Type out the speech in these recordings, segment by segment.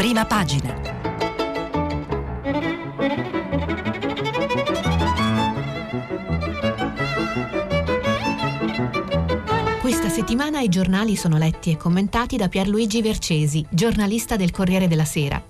Prima pagina. Questa settimana i giornali sono letti e commentati da Pierluigi Vercesi, giornalista del Corriere della Sera.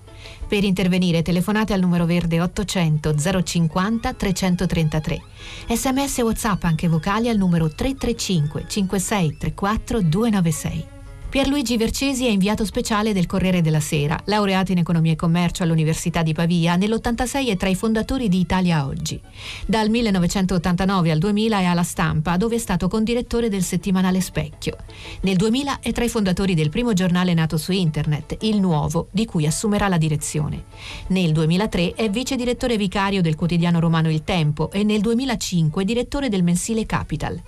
Per intervenire telefonate al numero verde 800 050 333. Sms e WhatsApp anche vocali al numero 335 5634 296. Pierluigi Vercesi è inviato speciale del Corriere della Sera, laureato in economia e commercio all'Università di Pavia, nell'86 è tra i fondatori di Italia Oggi. Dal 1989 al 2000 è alla stampa, dove è stato condirettore del settimanale Specchio. Nel 2000 è tra i fondatori del primo giornale nato su internet, Il Nuovo, di cui assumerà la direzione. Nel 2003 è vice direttore vicario del quotidiano romano Il Tempo e nel 2005 direttore del mensile Capital.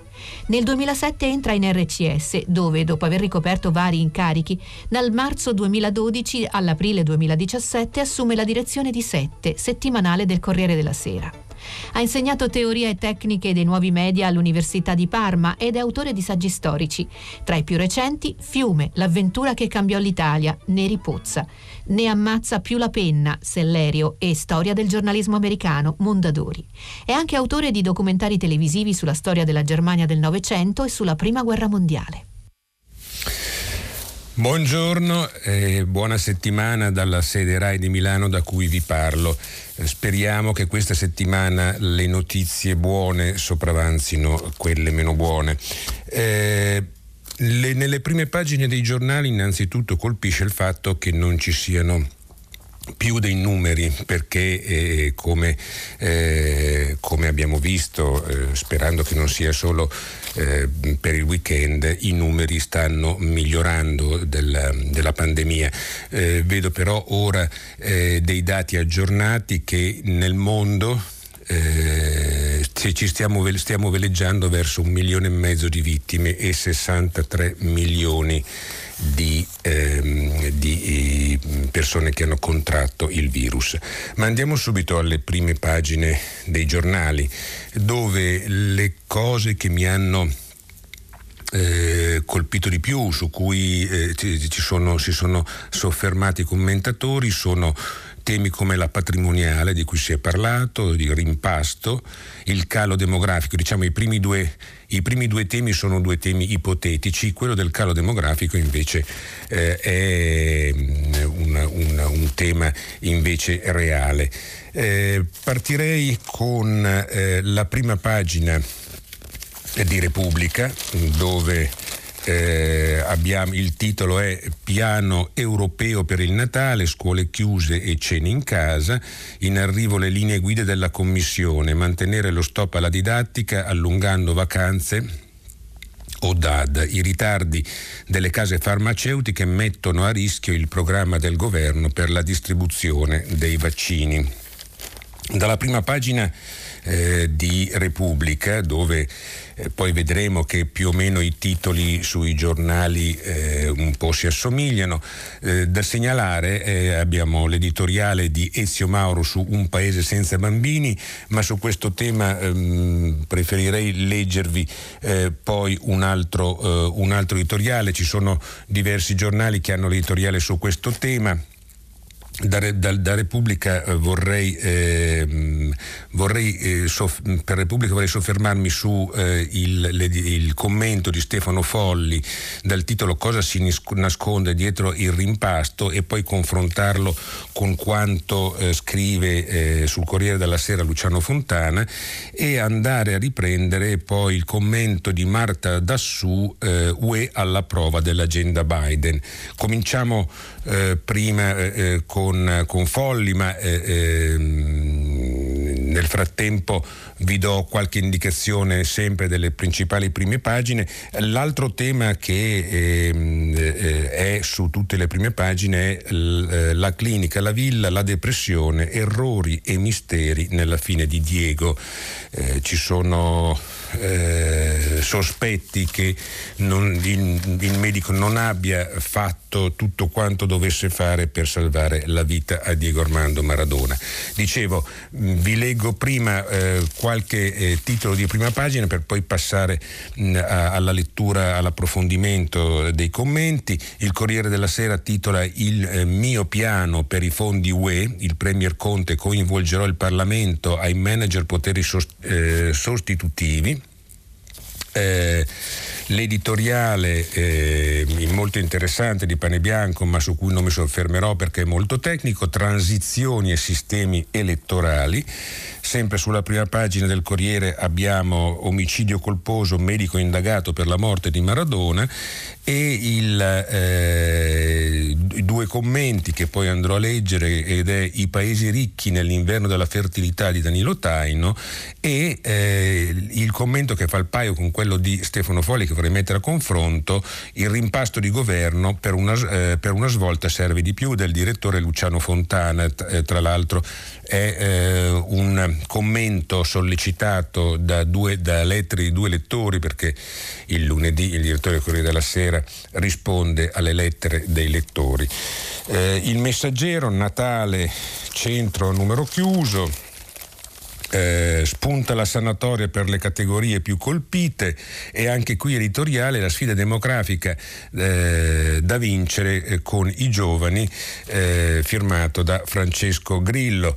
Nel 2007 entra in RCS, dove, dopo aver ricoperto vari incarichi, dal marzo 2012 all'aprile 2017 assume la direzione di Sette, settimanale del Corriere della Sera. Ha insegnato teoria e tecniche dei nuovi media all'Università di Parma ed è autore di saggi storici. Tra i più recenti, Fiume, l'avventura che cambiò l'Italia, Neri Pozza. Ne ammazza più la penna, Sellerio e Storia del giornalismo americano, Mondadori. È anche autore di documentari televisivi sulla storia della Germania del Novecento e sulla Prima Guerra Mondiale. Buongiorno e buona settimana dalla sede RAI di Milano da cui vi parlo. Eh, speriamo che questa settimana le notizie buone sopravanzino quelle meno buone. Eh, le, nelle prime pagine dei giornali innanzitutto colpisce il fatto che non ci siano più dei numeri perché eh, come, eh, come, abbiamo visto, eh, sperando che non sia solo eh, per il weekend, i numeri stanno migliorando della, della pandemia. Eh, vedo però ora eh, dei dati aggiornati che nel mondo ci stiamo, stiamo veleggiando verso un milione e mezzo di vittime e 63 milioni di di, ehm, di, eh, persone che hanno contratto il virus. Ma andiamo subito alle prime pagine dei giornali, dove le cose che mi hanno eh, colpito di più, su cui eh, ci sono, si sono soffermati i commentatori, sono temi come la patrimoniale di cui si è parlato, il rimpasto, il calo demografico, diciamo i primi due, i primi due temi sono due temi ipotetici, quello del calo demografico invece eh, è mm, un, un, un, tema invece reale. Eh, partirei con eh, la prima pagina di Repubblica dove eh, abbiamo, il titolo è Piano europeo per il Natale, scuole chiuse e cene in casa, in arrivo le linee guida della Commissione, mantenere lo stop alla didattica allungando vacanze o DAD. I ritardi delle case farmaceutiche mettono a rischio il programma del governo per la distribuzione dei vaccini. Dalla prima pagina eh, di Repubblica, dove eh, poi vedremo che più o meno i titoli sui giornali eh, un po' si assomigliano. Eh, da segnalare eh, abbiamo l'editoriale di Ezio Mauro su Un paese senza bambini, ma su questo tema ehm, preferirei leggervi eh, poi un altro, un altro editoriale. Ci sono diversi giornali che hanno l'editoriale su questo tema. Da, da, da, Repubblica eh, vorrei, eh, vorrei eh, soff- per Repubblica vorrei soffermarmi su eh, il, le, il, commento di Stefano Folli dal titolo Cosa si nasconde dietro il rimpasto e poi confrontarlo con quanto eh, scrive eh, sul Corriere della Sera Luciano Fontana e andare a riprendere poi il commento di Marta Dassù UE alla prova dell'agenda Biden. Cominciamo prima con con, con Folli, ma eh, eh, nel frattempo vi do qualche indicazione sempre delle principali prime pagine. L'altro tema che ehm, eh, è su tutte le prime pagine è la clinica, la villa, la depressione, errori e misteri nella fine di Diego. Eh, ci sono eh, sospetti che non, il, il, medico non abbia fatto tutto quanto dovesse fare per salvare la vita a Diego Armando Maradona. Dicevo, vi leggo prima eh, qualche eh, titolo di prima pagina per poi passare mh, a, alla lettura, all'approfondimento dei commenti. Il Corriere della Sera titola Il eh, mio piano per i fondi UE, il Premier Conte coinvolgerò il Parlamento ai manager poteri sost- eh, sostitutivi. Eh, l'editoriale eh, molto interessante di Pane Bianco, ma su cui non mi soffermerò perché è molto tecnico, Transizioni e sistemi elettorali. Sempre sulla prima pagina del Corriere abbiamo omicidio colposo, medico indagato per la morte di Maradona e il, eh, due commenti che poi andrò a leggere ed è I paesi ricchi nell'inverno della fertilità di Danilo Taino e eh, il commento che fa il paio con quello di Stefano Folli che vorrei mettere a confronto, il rimpasto di governo per una, eh, per una svolta serve di più del direttore Luciano Fontana, eh, tra l'altro è eh, un commento sollecitato da, due, da lettere di due lettori perché il lunedì il direttore del Corriere della Sera risponde alle lettere dei lettori. Eh, il messaggero, Natale, centro numero chiuso eh, spunta la sanatoria per le categorie più colpite e anche qui editoriale la sfida demografica eh, da vincere eh, con i giovani eh, firmato da Francesco Grillo.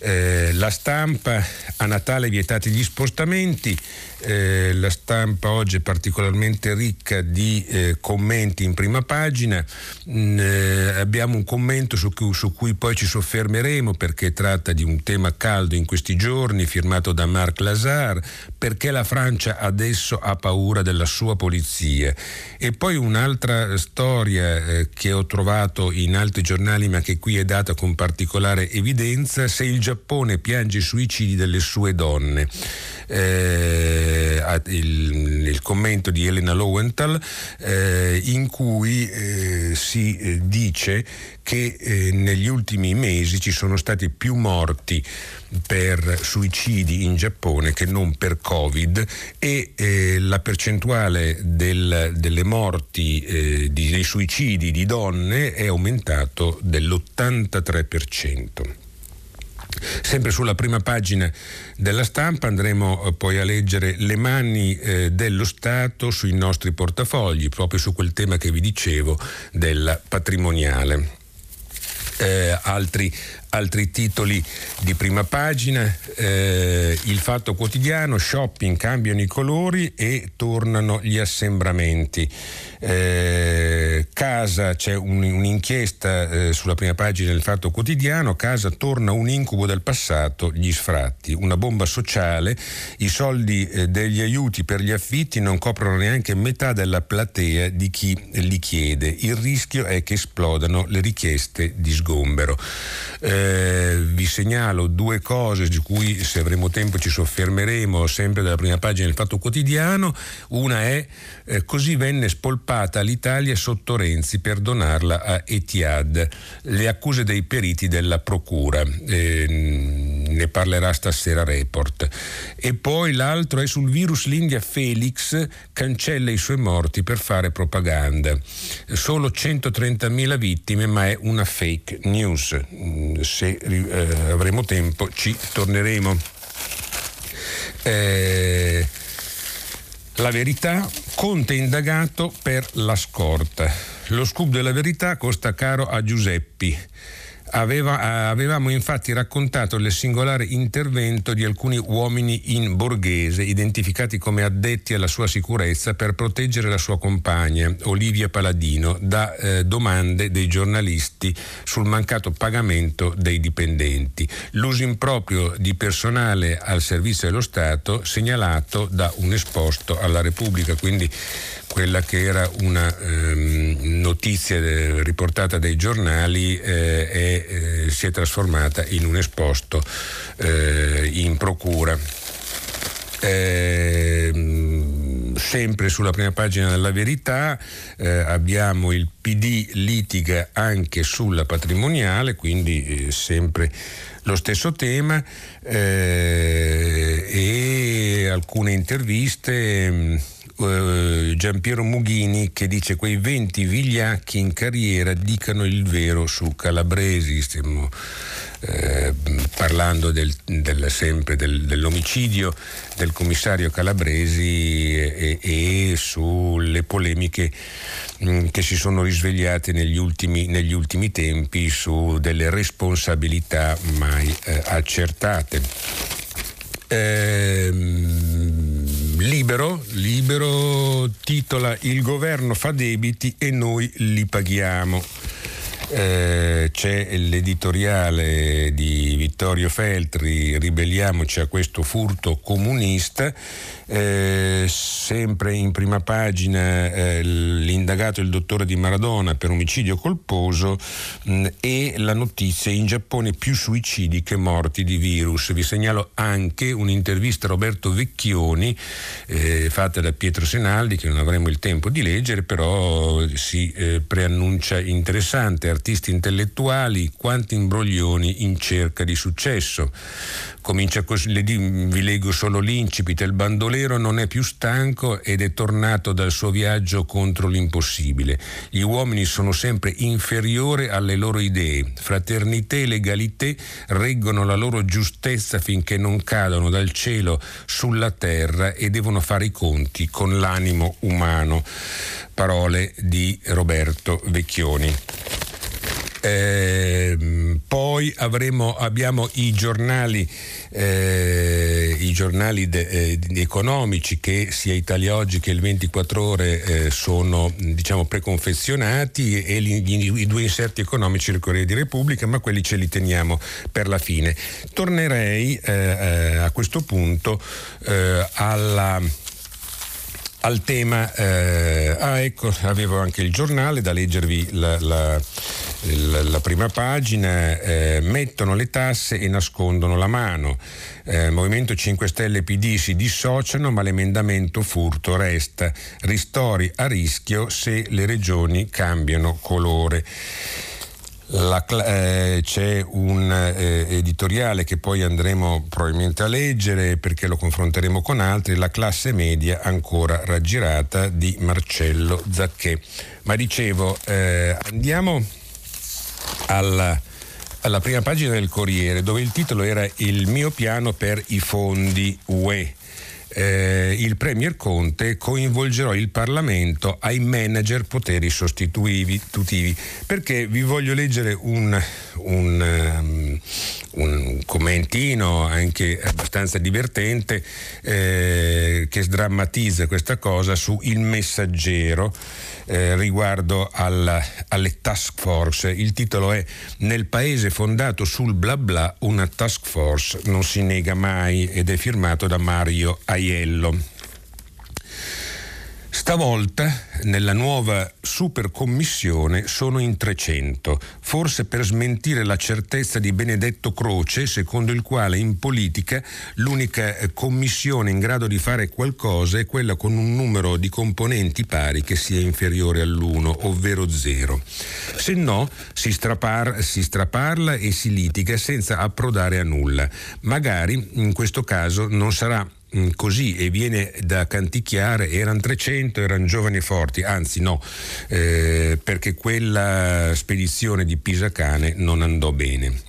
Eh, la stampa a Natale vietati gli spostamenti, eh, la stampa oggi è particolarmente ricca di eh, commenti in prima pagina, mm, eh, abbiamo un commento su cui, su cui, poi ci soffermeremo perché tratta di un tema caldo in questi giorni, firmato da Marc Lazar, perché la Francia adesso ha paura della sua polizia. E poi un'altra storia eh, che ho trovato in altri giornali ma che qui è data con particolare evidenza, se il Giappone piange i suicidi delle sue donne eh, il, il, commento di Elena Lowenthal eh, in cui eh, si eh, dice che eh, negli ultimi mesi ci sono stati più morti per suicidi in Giappone che non per Covid e eh, la percentuale del, delle morti, eh, di, dei suicidi di donne è aumentato dell'83%. Sempre sulla prima pagina della stampa andremo eh, poi a leggere le mani eh, dello Stato sui nostri portafogli, proprio su quel tema che vi dicevo della patrimoniale. Eh, altri altri titoli di prima pagina, eh, il fatto quotidiano, shopping, cambiano i colori e tornano gli assembramenti. Eh, casa, c'è un, un'inchiesta eh, sulla prima pagina del fatto quotidiano, casa torna un incubo del passato, gli sfratti, una bomba sociale, i soldi eh, degli aiuti per gli affitti non coprono neanche metà della platea di chi li chiede, il rischio è che esplodano le richieste di sgombero. Eh, eh, vi segnalo due cose di cui se avremo tempo ci soffermeremo sempre dalla prima pagina del Fatto Quotidiano. Una è eh, così venne spolpata l'Italia sotto Renzi per donarla a Etihad. Le accuse dei periti della Procura. Eh, ne parlerà stasera Report. E poi l'altro è sul virus l'India Felix cancella i suoi morti per fare propaganda. Solo 130.000 vittime, ma è una fake news se eh, avremo tempo ci torneremo. Eh, la verità, Conte indagato per la scorta. Lo scoop della verità costa caro a Giuseppi. Aveva, avevamo infatti raccontato il singolare intervento di alcuni uomini in borghese, identificati come addetti alla sua sicurezza per proteggere la sua compagna, Olivia Paladino, da eh, domande dei giornalisti sul mancato pagamento dei dipendenti. L'uso improprio di personale al servizio dello Stato segnalato da un esposto alla Repubblica, quindi quella che era una ehm, notizia eh, riportata dai giornali eh, è, eh, si è trasformata in un esposto eh, in procura. Ehm, sempre sulla prima pagina della verità eh, abbiamo il PD litiga anche sulla patrimoniale, quindi eh, sempre lo stesso tema e alcune interviste. Eh, Giampiero Mughini che dice quei 20 vigliacchi in carriera dicano il vero su Calabresi. Stiamo eh, parlando del, del, sempre del, dell'omicidio del commissario Calabresi e, e sulle polemiche mh, mm, che si sono risvegliate negli ultimi, negli ultimi, tempi su delle responsabilità mai eh, accertate. Eh, libero, libero titola Il governo fa debiti e noi li paghiamo. Eh, c'è l'editoriale di Vittorio Feltri, ribelliamoci a questo furto comunista eh, sempre in prima pagina eh, l'indagato il dottore di Maradona per omicidio colposo mh, mm, e la notizia in Giappone più suicidi che morti di virus. Vi segnalo anche un'intervista a Roberto Vecchioni eh, fatta da Pietro Senaldi che non avremo il tempo di leggere, però si eh, preannuncia interessante. Artisti intellettuali, quanti imbroglioni in cerca di successo. Comincia così, vi leggo solo l'incipit, il bandolero non è più stanco ed è tornato dal suo viaggio contro l'impossibile. Gli uomini sono sempre inferiori alle loro idee. Fraternità e legalità reggono la loro giustezza finché non cadono dal cielo sulla terra e devono fare i conti con l'animo umano. Parole di Roberto Vecchioni. Eh, poi avremo, abbiamo i giornali, eh, i giornali de, eh, economici che sia Italia Oggi che il 24 Ore eh, sono diciamo, preconfezionati e gli, i due inserti economici del Corriere di Repubblica, ma quelli ce li teniamo per la fine. Tornerei eh, eh, a questo punto alla al tema, eh, ah ecco, avevo anche il giornale da leggervi la, la, la, la prima pagina, eh, mettono le tasse e nascondono la mano. Eh, Movimento 5 Stelle e PD si dissociano ma l'emendamento furto resta. Ristori a rischio se le regioni cambiano colore. La, eh, c'è un eh, editoriale che poi andremo probabilmente a leggere perché lo confronteremo con altri, La classe media ancora raggirata di Marcello Zacchè. Ma dicevo, eh, andiamo alla, alla prima pagina del Corriere dove il titolo era Il mio piano per i fondi UE eh, il Premier Conte coinvolgerò il Parlamento ai manager poteri sostitutivi. Perché vi voglio leggere un, un, um, un commentino anche abbastanza divertente eh, che sdrammatizza questa cosa su Il Messaggero eh, riguardo alla, alle task force. Il titolo è Nel paese fondato sul bla bla una task force non si nega mai ed è firmato da Mario Aiello. Stavolta nella nuova supercommissione sono in 300, forse per smentire la certezza di Benedetto Croce, secondo il quale in politica l'unica eh, commissione in grado di fare qualcosa è quella con un numero di componenti pari che sia inferiore all'1, ovvero 0. Se no si, strapar, si straparla e si litiga senza approdare a nulla. Magari in questo caso non sarà così e viene da canticchiare erano 300, erano giovani e forti, anzi no, eh, perché quella spedizione di Pisacane non andò bene.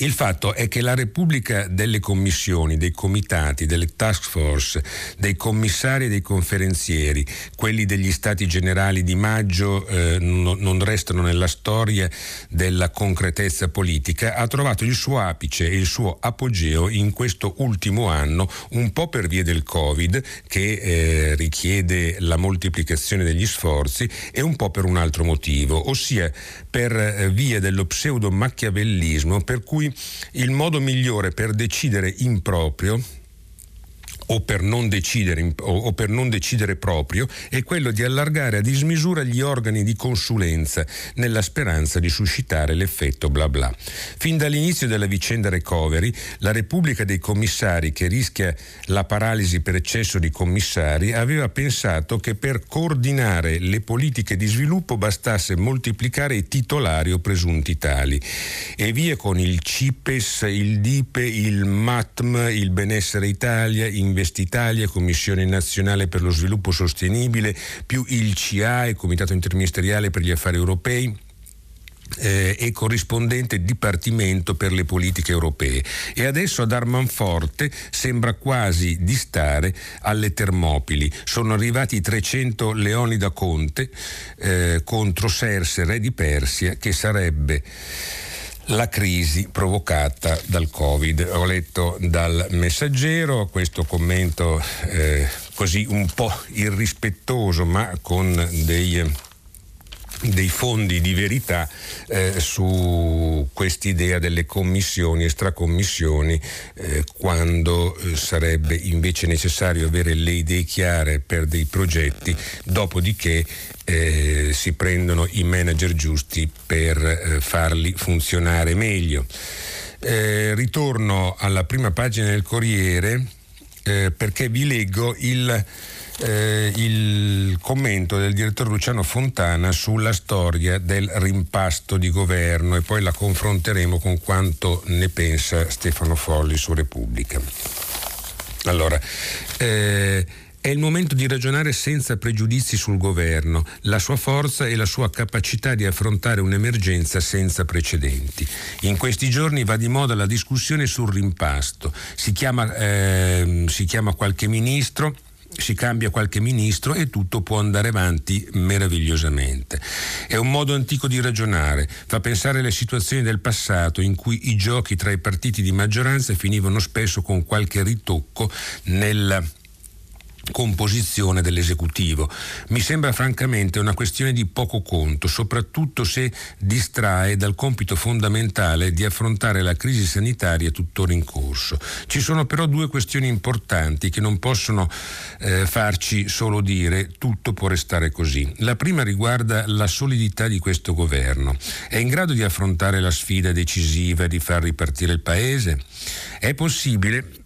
Il fatto è che la Repubblica delle commissioni, dei comitati, delle task force, dei commissari e dei conferenzieri, quelli degli stati generali di maggio eh, no, non restano nella storia della concretezza politica, ha trovato il suo apice e il suo apogeo in questo ultimo anno, un po' per via del Covid che eh, richiede la moltiplicazione degli sforzi e un po' per un altro motivo, ossia per eh, via dello pseudo machiavellismo per cui il modo migliore per decidere in proprio o per, decidere, o per non decidere proprio è quello di allargare a dismisura gli organi di consulenza nella speranza di suscitare l'effetto bla bla. Fin dall'inizio della vicenda recovery, la Repubblica dei Commissari, che rischia la paralisi per eccesso di commissari, aveva pensato che per coordinare le politiche di sviluppo bastasse moltiplicare i titolari o presunti tali. E via con il CIPES, il DIPE, il MATM, il Benessere Italia, Investitalia, Commissione Nazionale per lo Sviluppo Sostenibile, più il CIAE, Comitato Interministeriale per gli Affari Europei eh, e corrispondente Dipartimento per le politiche europee. E adesso ad Armanforte sembra quasi di stare alle Termopili. Sono arrivati i 300 leoni da Conte eh, contro Serse, re di Persia, che sarebbe la crisi provocata dal Covid. Ho letto dal messaggero questo commento eh, così un po' irrispettoso ma con dei dei fondi di verità eh, su quest'idea delle commissioni e stracommissioni eh, quando eh, sarebbe invece necessario avere le idee chiare per dei progetti, dopodiché eh, si prendono i manager giusti per eh, farli funzionare meglio. Ritorno alla prima pagina del Corriere perché vi leggo il eh, il commento del direttore Luciano Fontana sulla storia del rimpasto di governo e poi la confronteremo con quanto ne pensa Stefano Folli su Repubblica. Allora, eh, è il momento di ragionare senza pregiudizi sul governo, la sua forza e la sua capacità di affrontare un'emergenza senza precedenti. In questi giorni va di moda la discussione sul rimpasto. Si chiama, eh, si chiama qualche ministro si cambia qualche ministro e tutto può andare avanti meravigliosamente. È un modo antico di ragionare, fa pensare alle situazioni del passato in cui i giochi tra i partiti di maggioranza finivano spesso con qualche ritocco nella composizione dell'esecutivo. Mi sembra francamente una questione di poco conto, soprattutto se distrae dal compito fondamentale di affrontare la crisi sanitaria tuttora in corso. Ci sono però due questioni importanti che non possono eh, farci solo dire tutto può restare così. La prima riguarda la solidità di questo governo. È in grado di affrontare la sfida decisiva di far ripartire il Paese? È possibile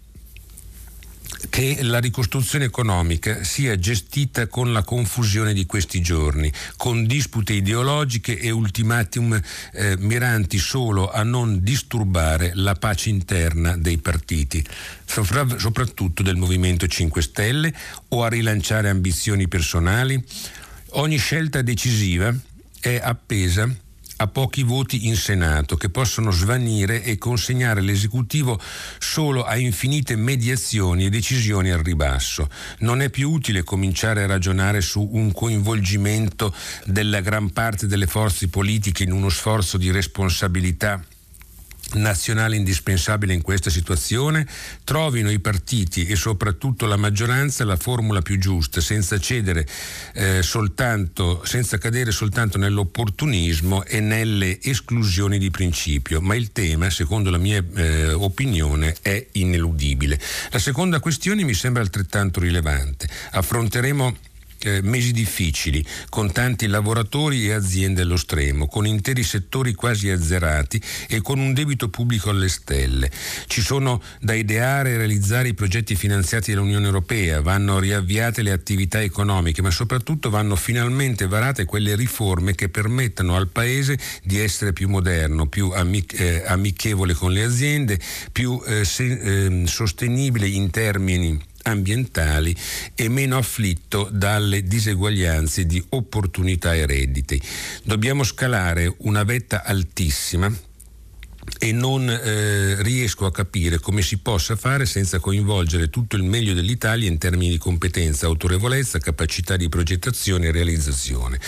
che la ricostruzione economica sia gestita con la confusione di questi giorni, con dispute ideologiche e ultimatum eh, miranti solo a non disturbare la pace interna dei partiti, soprattutto del Movimento 5 Stelle, o a rilanciare ambizioni personali. Ogni scelta decisiva è appesa a pochi voti in Senato che possono svanire e consegnare l'esecutivo solo a infinite mediazioni e decisioni al ribasso. Non è più utile cominciare a ragionare su un coinvolgimento della gran parte delle forze politiche in uno sforzo di responsabilità nazionale indispensabile in questa situazione, trovino i partiti e soprattutto la maggioranza la formula più giusta, senza cedere eh, soltanto, senza cadere soltanto nell'opportunismo e nelle esclusioni di principio. Ma il tema, secondo la mia eh, opinione, è ineludibile. La seconda questione mi sembra altrettanto rilevante. Affronteremo eh, mesi difficili, con tanti lavoratori e aziende allo stremo, con interi settori quasi azzerati e con un debito pubblico alle stelle. Ci sono da ideare e realizzare i progetti finanziati dall'Unione Europea, vanno riavviate le attività economiche, ma soprattutto vanno finalmente varate quelle riforme che permettano al Paese di essere più moderno, più amic- eh, amichevole con le aziende, più eh, se- ehm, sostenibile in termini ambientali e meno afflitto dalle diseguaglianze di opportunità e redditi. Dobbiamo scalare una vetta altissima e non eh, riesco a capire come si possa fare senza coinvolgere tutto il meglio dell'Italia in termini di competenza, autorevolezza, capacità di progettazione e realizzazione.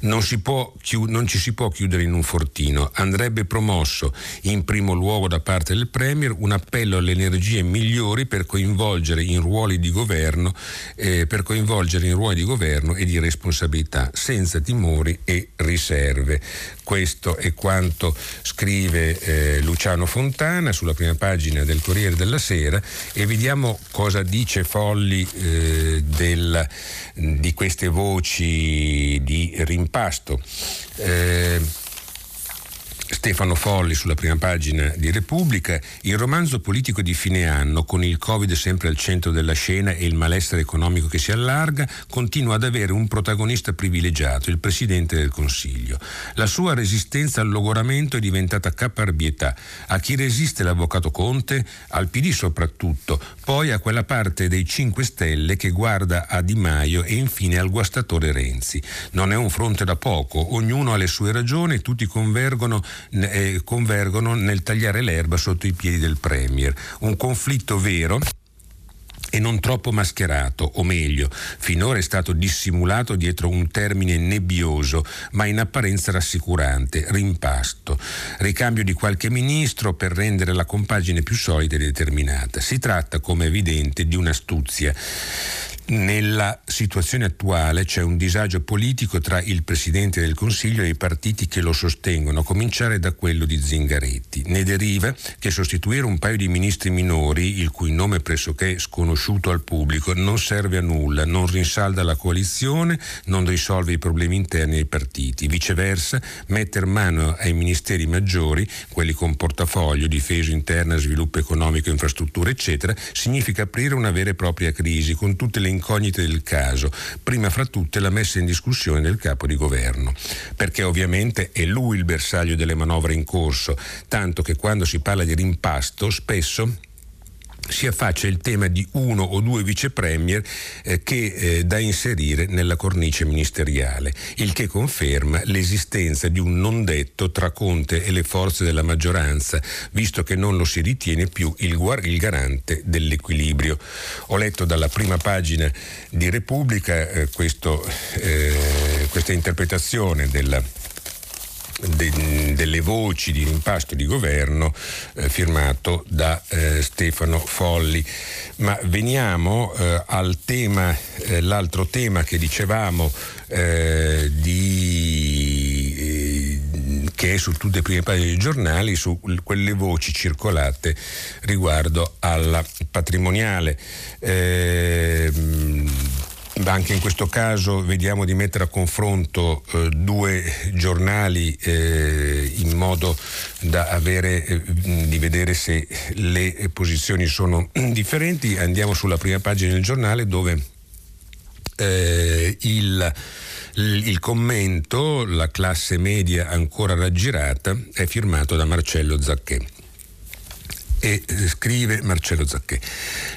Non, può, non, ci si può chiudere in un fortino, andrebbe promosso in primo luogo da parte del Premier un appello alle energie migliori per coinvolgere in ruoli di governo, eh, coinvolgere in ruoli di governo e di responsabilità, senza timori e riserve. Questo è quanto scrive eh, Luciano Fontana sulla prima pagina del Corriere della Sera e vediamo cosa dice Folli eh, del, di queste voci di rimpasto. Eh, Stefano Folli sulla prima pagina di Repubblica, il romanzo politico di fine anno, con il Covid sempre al centro della scena e il malessere economico che si allarga, continua ad avere un protagonista privilegiato, il Presidente del Consiglio. La sua resistenza al logoramento è diventata caparbietà. A chi resiste l'Avvocato Conte? Al PD soprattutto, poi a quella parte dei 5 Stelle che guarda a Di Maio e infine al guastatore Renzi. Non è un fronte da poco, ognuno ha le sue ragioni, tutti convergono eh, convergono nel tagliare l'erba sotto i piedi del Premier. Un conflitto vero e non troppo mascherato, o meglio, finora è stato dissimulato dietro un termine nebbioso, ma in apparenza rassicurante, rimpasto, ricambio di qualche ministro per rendere la compagine più solida e determinata. Si tratta, come evidente, di un'astuzia nella situazione attuale c'è un disagio politico tra il Presidente del Consiglio e i partiti che lo sostengono, a cominciare da quello di Zingaretti. Ne deriva che sostituire un paio di ministri minori, il cui nome pressoché sconosciuto al pubblico, non serve a nulla, non rinsalda la coalizione, non risolve i problemi interni ai partiti. Viceversa, mettere mano ai ministeri maggiori, quelli con portafoglio, difesa interna, sviluppo economico, infrastrutture, eccetera, significa aprire una vera e propria crisi con tutte le incognite del caso, prima fra tutte la messa in discussione del capo di governo, perché ovviamente è lui il bersaglio delle manovre in corso, tanto che quando si parla di rimpasto spesso si affaccia il tema di uno o due vice premier eh, che eh, da inserire nella cornice ministeriale, il che conferma l'esistenza di un non detto tra Conte e le forze della maggioranza, visto che non lo si ritiene più il, guar- il garante dell'equilibrio. Ho letto dalla prima pagina di Repubblica eh, questo, eh, questa interpretazione della de, delle voci di rimpasto di governo eh, firmato da eh, Stefano Folli. Ma veniamo eh, al tema, eh, l'altro tema che dicevamo eh, di, che è su tutte le prime pagine dei giornali, su quelle voci circolate riguardo alla patrimoniale. Eh, anche in questo caso vediamo di mettere a confronto eh, due giornali eh, in modo da avere, eh, di vedere se le posizioni sono differenti. Andiamo sulla prima pagina del giornale dove eh, il il commento, la classe media ancora raggirata, è firmato da Marcello Zacchè e scrive Marcello Zacchè.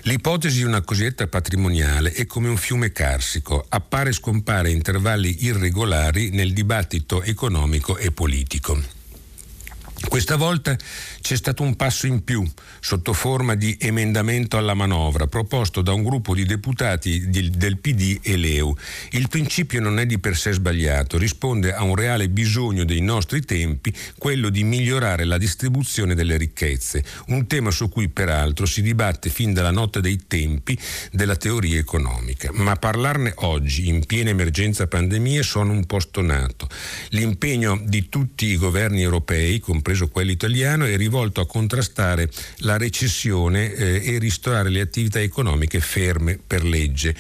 L'ipotesi di una cosiddetta patrimoniale è come un fiume carsico, appare e scompare a intervalli irregolari nel dibattito economico e politico. Questa volta c'è stato un passo in più sotto forma di emendamento alla manovra proposto da un gruppo di deputati del PD e l'EU. Il principio non è di per sé sbagliato, risponde a un reale bisogno dei nostri tempi, quello di migliorare la distribuzione delle ricchezze, un tema su cui peraltro si dibatte fin dalla notte dei tempi della teoria economica. Ma parlarne oggi, in piena emergenza pandemia, sono un po' stonato. L'impegno di tutti i governi europei, compreso quello italiano, è rivolto volto a contrastare la recessione eh, e ristorare le attività economiche ferme per legge.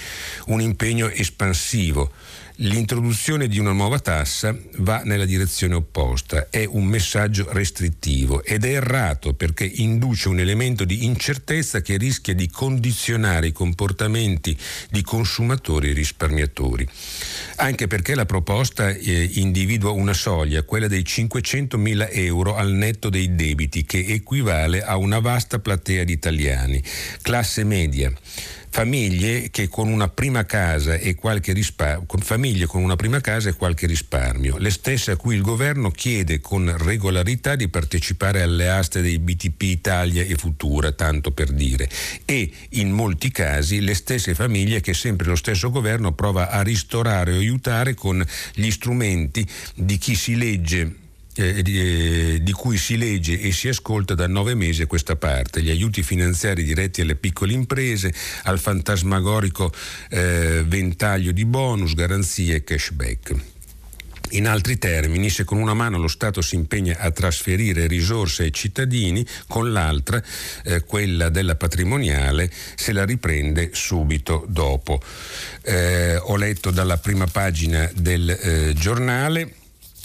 Un impegno espansivo L'introduzione di una nuova tassa va nella direzione opposta, è un messaggio restrittivo ed è errato perché induce un elemento di incertezza che rischia di condizionare i comportamenti di consumatori e risparmiatori. Anche perché la proposta eh, individua una soglia, quella dei 500 mila euro al netto dei debiti, che equivale a una vasta platea di italiani, classe media. Famiglie con una prima casa e qualche risparmio, famiglie con una prima casa e qualche risparmio, le stesse a cui il governo chiede con regolarità di partecipare alle aste dei BTP Italia e Futura, tanto per dire, e in molti casi le stesse famiglie che sempre lo stesso governo prova a ristorare o aiutare con gli strumenti di chi si legge eh, di, eh, di, cui si legge e si ascolta da nove mesi a questa parte, gli aiuti finanziari diretti alle piccole imprese, al fantasmagorico eh, ventaglio di bonus, garanzie e cashback. In altri termini, se con una mano lo Stato si impegna a trasferire risorse ai cittadini, con l'altra, eh, quella della patrimoniale, se la riprende subito dopo. Eh, ho letto dalla prima pagina del eh, giornale.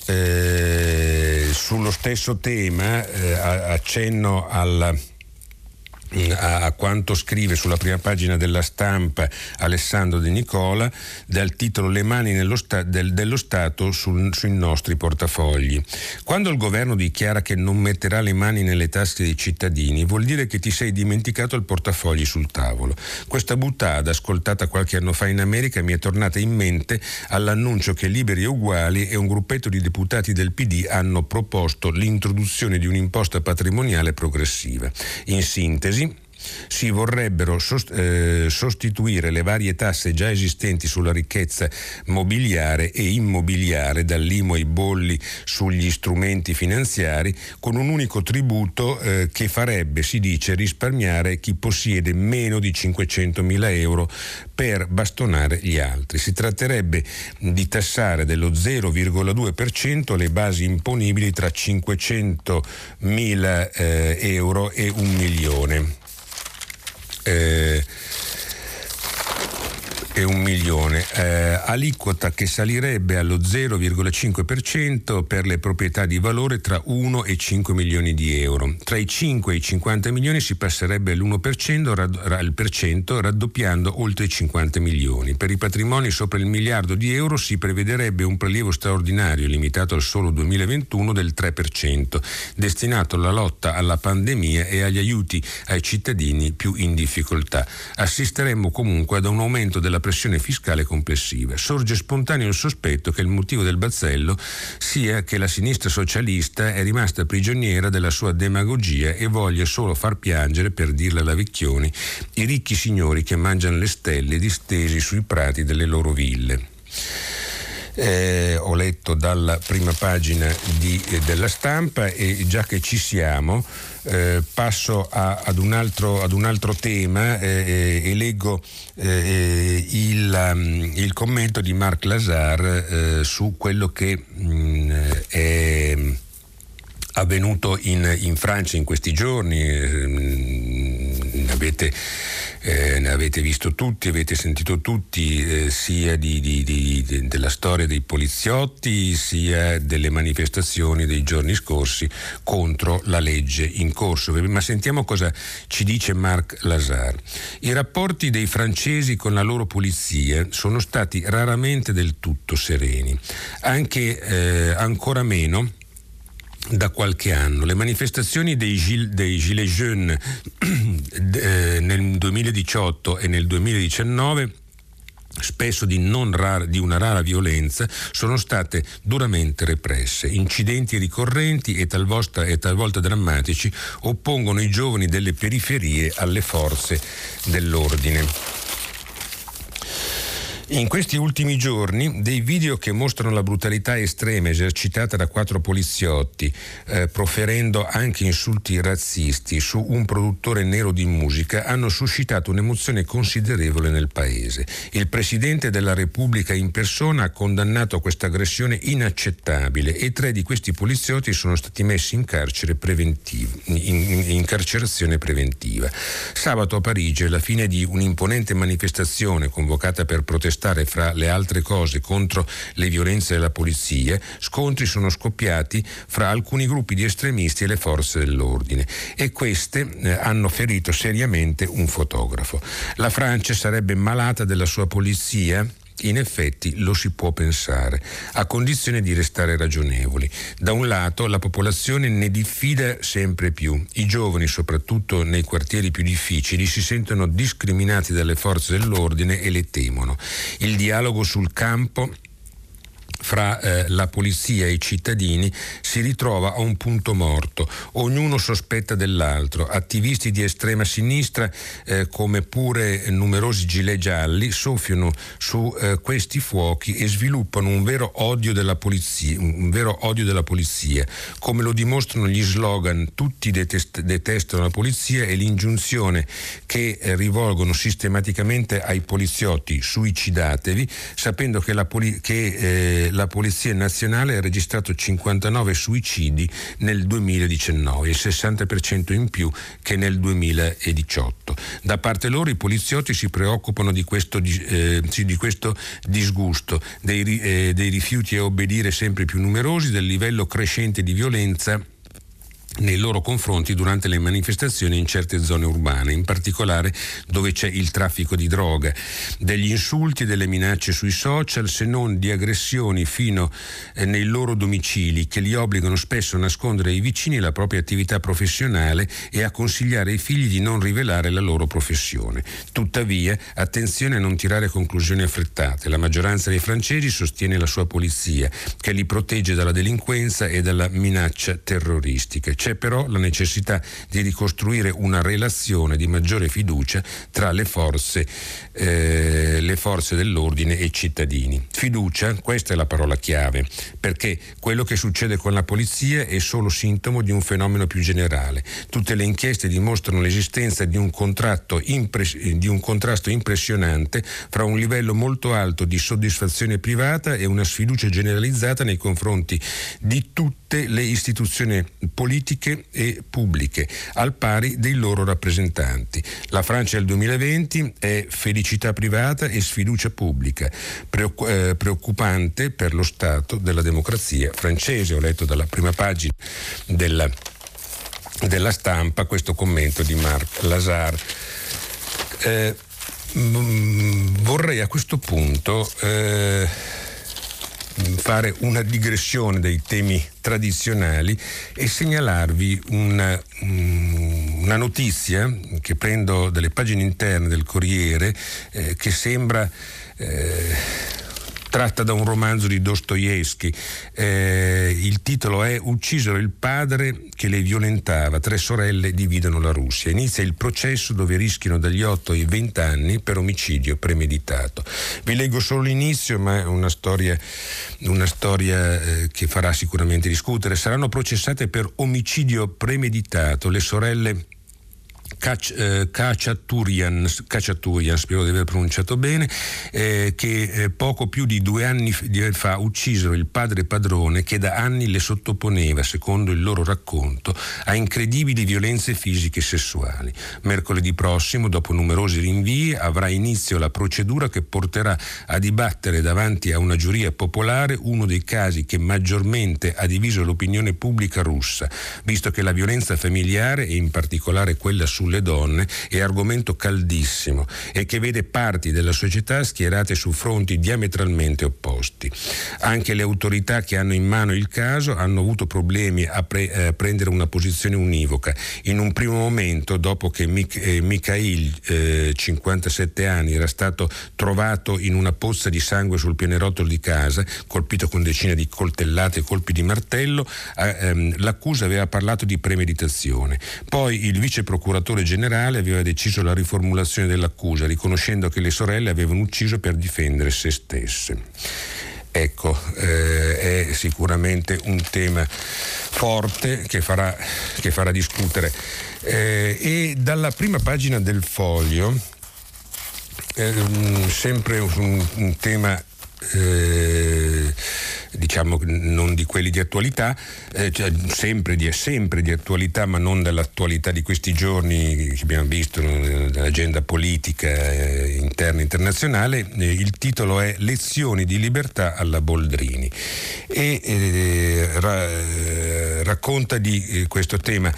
Eh, sullo stesso tema eh, accenno alla a, quanto scrive sulla prima pagina della stampa Alessandro De Nicola dal titolo Le mani sta, del, dello Stato sul, sui nostri portafogli. Quando il governo dichiara che non metterà le mani nelle tasche dei cittadini vuol dire che ti sei dimenticato il portafogli sul tavolo. Questa buttata ascoltata qualche anno fa in America mi è tornata in mente all'annuncio che Liberi e Uguali e un gruppetto di deputati del PD hanno proposto l'introduzione di un'imposta patrimoniale progressiva. In sintesi si vorrebbero eh, sostituire le varie tasse già esistenti sulla ricchezza mobiliare e immobiliare, dall'IMO ai bolli sugli strumenti finanziari, con un unico tributo eh, che farebbe, si dice, risparmiare chi possiede meno di 500 mila euro per bastonare gli altri. Si tratterebbe di tassare dello 0,2% le basi imponibili tra 500 mila eh, euro e un milione eh, e un milione, eh, aliquota che salirebbe allo 0,5% per le proprietà di valore tra 1 e 5 milioni di euro. Tra i 5 e i 50 milioni si passerebbe all'1%, rad- per cento, raddoppiando oltre i 50 milioni. Per i patrimoni sopra il miliardo di euro si prevederebbe un prelievo straordinario limitato al solo 2021 del 3%, destinato alla lotta alla pandemia e agli aiuti ai cittadini più in difficoltà. Assisteremmo comunque ad un aumento della pressione fiscale complessiva. Sorge spontaneo il sospetto che il motivo del bazzello sia che la sinistra socialista è rimasta prigioniera della sua demagogia e voglia solo far piangere, per dirla alla Vecchioni, i ricchi signori che mangiano le stelle distesi sui prati delle loro ville. Eh, ho letto dalla prima pagina di, eh, della stampa e già che ci siamo eh, passo a, ad, un altro, ad, un altro, tema eh, eh e leggo eh, il, um, il, commento di Marc Lazar su quello che mh, mm, è avvenuto in, in, Francia in questi giorni. Mm, avete eh, ne avete visto tutti, avete sentito tutti, eh, sia di, di, di, della storia dei poliziotti, sia delle manifestazioni dei giorni scorsi contro la legge in corso. Ma sentiamo cosa ci dice Marc Lazar. I rapporti dei francesi con la loro polizia sono stati raramente del tutto sereni, anche eh, ancora meno da qualche anno. Le manifestazioni dei, gil, dei Gilets jaunes eh, nel 2018 e nel 2019 spesso di, rara, di, una rara violenza, sono state duramente represse. Incidenti ricorrenti e talvolta, e talvolta drammatici oppongono i giovani delle periferie alle forze dell'ordine. In questi ultimi giorni dei video che mostrano la brutalità estrema esercitata da quattro poliziotti, eh, proferendo anche insulti razzisti su un produttore nero di musica, hanno suscitato un'emozione considerevole nel paese. Il Presidente della Repubblica in persona ha condannato questa aggressione inaccettabile e tre di questi poliziotti sono stati messi in, carcere preventiv- in, in carcerazione preventiva. Sabato a Parigi, alla fine di un'imponente manifestazione convocata per protestare protestare fra le altre cose contro le violenze della polizia, scontri sono scoppiati fra alcuni gruppi di estremisti e le forze dell'ordine e queste eh, hanno ferito seriamente un fotografo. La Francia sarebbe malata della sua polizia? In effetti lo si può pensare, a condizione di restare ragionevoli. Da un lato la popolazione ne diffida sempre più. I giovani, soprattutto nei quartieri più difficili, si sentono discriminati dalle forze dell'ordine e le temono. Il dialogo sul campo fra eh, la polizia e i cittadini si ritrova a un punto morto. Ognuno sospetta dell'altro. Attivisti di estrema sinistra, eh, come pure numerosi gilet gialli, soffiano su eh, questi fuochi e sviluppano un vero odio della polizia, un vero odio della polizia. Come lo dimostrano gli slogan Tutti detest- detestano la polizia e l'ingiunzione che eh, rivolgono sistematicamente ai poliziotti suicidatevi, sapendo che, la poli- che la Polizia Nazionale ha registrato 59 suicidi nel 2019, il 60% in più che nel 2018. Da parte loro i poliziotti si preoccupano di questo, eh, di questo disgusto, dei, eh, dei rifiuti a obbedire sempre più numerosi, del livello crescente di violenza nei loro confronti durante le manifestazioni in certe zone urbane, in particolare dove c'è il traffico di droga, degli insulti e delle minacce sui social, se non di aggressioni fino eh, nei loro domicili che li obbligano spesso a nascondere ai vicini la propria attività professionale e a consigliare ai figli di non rivelare la loro professione. Tuttavia, attenzione a non tirare conclusioni affrettate. La maggioranza dei francesi sostiene la sua polizia, che li protegge dalla delinquenza e dalla minaccia terroristica. C'è però la necessità di ricostruire una relazione di maggiore fiducia tra le forze, eh, le forze dell'ordine e i cittadini. Fiducia, questa è la parola chiave, perché quello che succede con la polizia è solo sintomo di un fenomeno più generale. Tutte le inchieste dimostrano l'esistenza di un, impres- di un contrasto impressionante fra un livello molto alto di soddisfazione privata e una sfiducia generalizzata nei confronti di tutte le istituzioni politiche e pubbliche, al pari dei loro rappresentanti. La Francia del 2020 è felicità privata e sfiducia pubblica, eh, preoccupante per lo stato della democrazia francese. Ho letto dalla prima pagina della, della stampa questo commento di Marc Lazar. Eh, vorrei a questo punto eh, fare una digressione dei temi tradizionali e segnalarvi una, mm, una notizia che prendo dalle pagine interne del Corriere eh, che sembra eh, tratta da un romanzo di Dostoevsky. Eh, il titolo è Uccisero il padre che le violentava, tre sorelle dividono la Russia. Inizia il processo dove rischiano dagli 8 ai 20 anni per omicidio premeditato. Vi leggo solo l'inizio, ma è una storia, una storia eh, che farà sicuramente discutere. Saranno processate per omicidio premeditato le sorelle Cacciaturian, eh, Cacciaturian, spero di aver pronunciato bene, eh, che eh, poco più di due anni fa uccisero il padre padrone che da anni le sottoponeva, secondo il loro racconto, a incredibili violenze fisiche e sessuali. Mercoledì prossimo, dopo numerosi rinvii, avrà inizio la procedura che porterà a dibattere davanti a una giuria popolare uno dei casi che maggiormente ha diviso l'opinione pubblica russa, visto che la violenza familiare e in particolare quella su sulle donne è argomento caldissimo e che vede parti della società schierate su fronti diametralmente opposti. Anche le autorità che hanno in mano il caso hanno avuto problemi a pre- eh, prendere una posizione univoca. In un primo momento, dopo che Mik- eh, Mikhail, eh, 57 anni, era stato trovato in una pozza di sangue sul pianerottolo di casa, colpito con decine di coltellate e colpi di martello, ehm, l'accusa aveva parlato di premeditazione. Poi il vice procuratore procuratore generale aveva deciso la riformulazione dell'accusa, riconoscendo che le sorelle avevano ucciso per difendere se stesse. Ecco, eh, è sicuramente un tema forte che farà, che farà discutere. Eh, e dalla prima pagina del foglio, eh, sempre un, un tema eh, diciamo non di quelli di attualità, eh, cioè sempre, di, sempre, di, attualità, ma non dell'attualità di questi giorni che abbiamo visto nell'agenda politica eh, interna e internazionale. Eh, il titolo è Lezioni di libertà alla Boldrini e eh, ra, eh, racconta di eh, questo tema.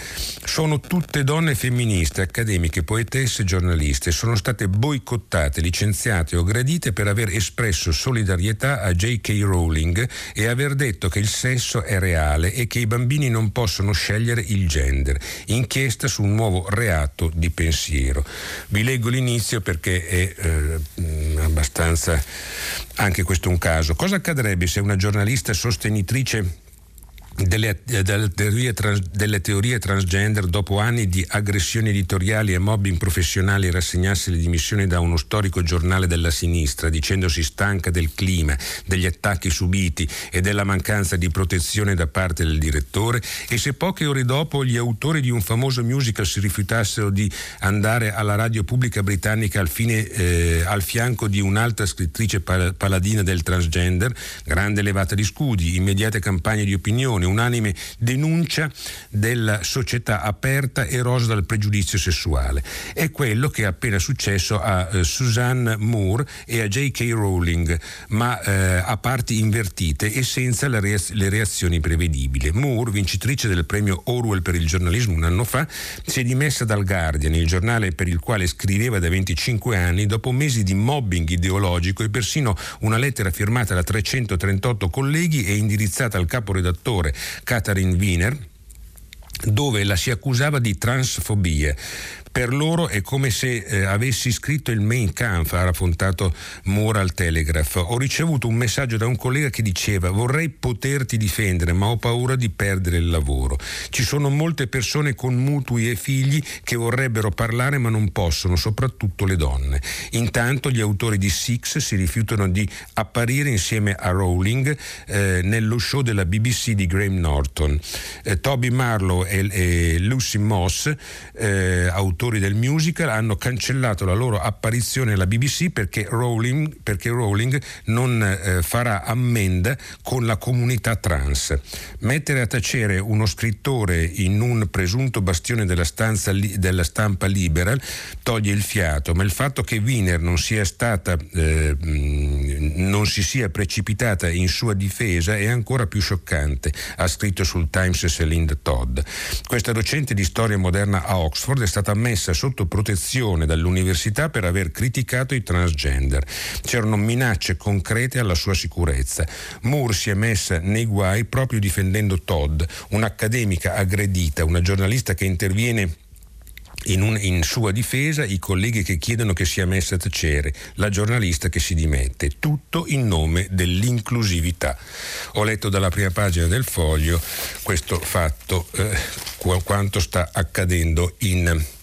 Sono tutte donne femministe, accademiche, poetesse, giornaliste. Sono state boicottate, licenziate o gradite per aver espresso solidarietà a J.K. Rowling e aver detto che il sesso è reale e che i bambini non possono scegliere il gender. Inchiesta su un nuovo reato di pensiero. Vi leggo l'inizio perché è eh, abbastanza anche questo un caso. Cosa accadrebbe se una giornalista sostenitrice delle, delle, delle, teorie transgender dopo anni di aggressioni editoriali e mobbing professionali rassegnasse le dimissioni da uno storico giornale della sinistra dicendosi stanca del clima, degli attacchi subiti e della mancanza di protezione da parte del direttore e se poche ore dopo gli autori di un famoso musical si rifiutassero di andare alla radio pubblica britannica al, fine, eh, al fianco di un'altra scrittrice paladina del transgender, grande levata di scudi, immediate campagne di opinione, unanime denuncia della società aperta erosa dal pregiudizio sessuale. È quello che è appena successo a eh, Suzanne Moore e a J.K. Rowling, ma eh, a parti invertite e senza reaz- le reazioni prevedibili. Moore, vincitrice del premio Orwell per il giornalismo un anno fa, si è dimessa dal Guardian, il giornale per il quale scriveva da 25 anni, dopo mesi di mobbing ideologico e persino una lettera firmata da 338 colleghi e indirizzata al caporedattore Katharine Wiener dove la si accusava di transfobie per loro è come se eh, avessi scritto il main Kampf, ha raccontato Moore al Telegraph. Ho ricevuto un messaggio da un collega che diceva vorrei poterti difendere ma ho paura di perdere il lavoro. Ci sono molte persone con mutui e figli che vorrebbero parlare ma non possono, soprattutto le donne. Intanto gli autori di Six si rifiutano di apparire insieme a Rowling eh, nello show della BBC di Graham Norton. Eh, Toby Marlowe e, e Lucy Moss, eh, autori autori del musical hanno cancellato la loro apparizione alla BBC perché Rowling, perché Rowling non eh, farà ammenda con la comunità trans. Mettere a tacere uno scrittore in un presunto bastione della, li, della stampa libera toglie il fiato, ma il fatto che Wiener non sia stata, eh, non si sia precipitata in sua difesa è ancora più scioccante, ha scritto sul Times Celine Todd. Questa docente di storia moderna a Oxford è stata ammessa messa sotto protezione dall'università per aver criticato i transgender. C'erano minacce concrete alla sua sicurezza. Moore si è messa nei guai proprio difendendo Todd, un'accademica aggredita, una giornalista che interviene in, un, in, sua difesa i colleghi che chiedono che sia messa a tacere, la giornalista che si dimette, tutto in nome dell'inclusività. Ho letto dalla prima pagina del foglio questo fatto, eh, quanto sta accadendo in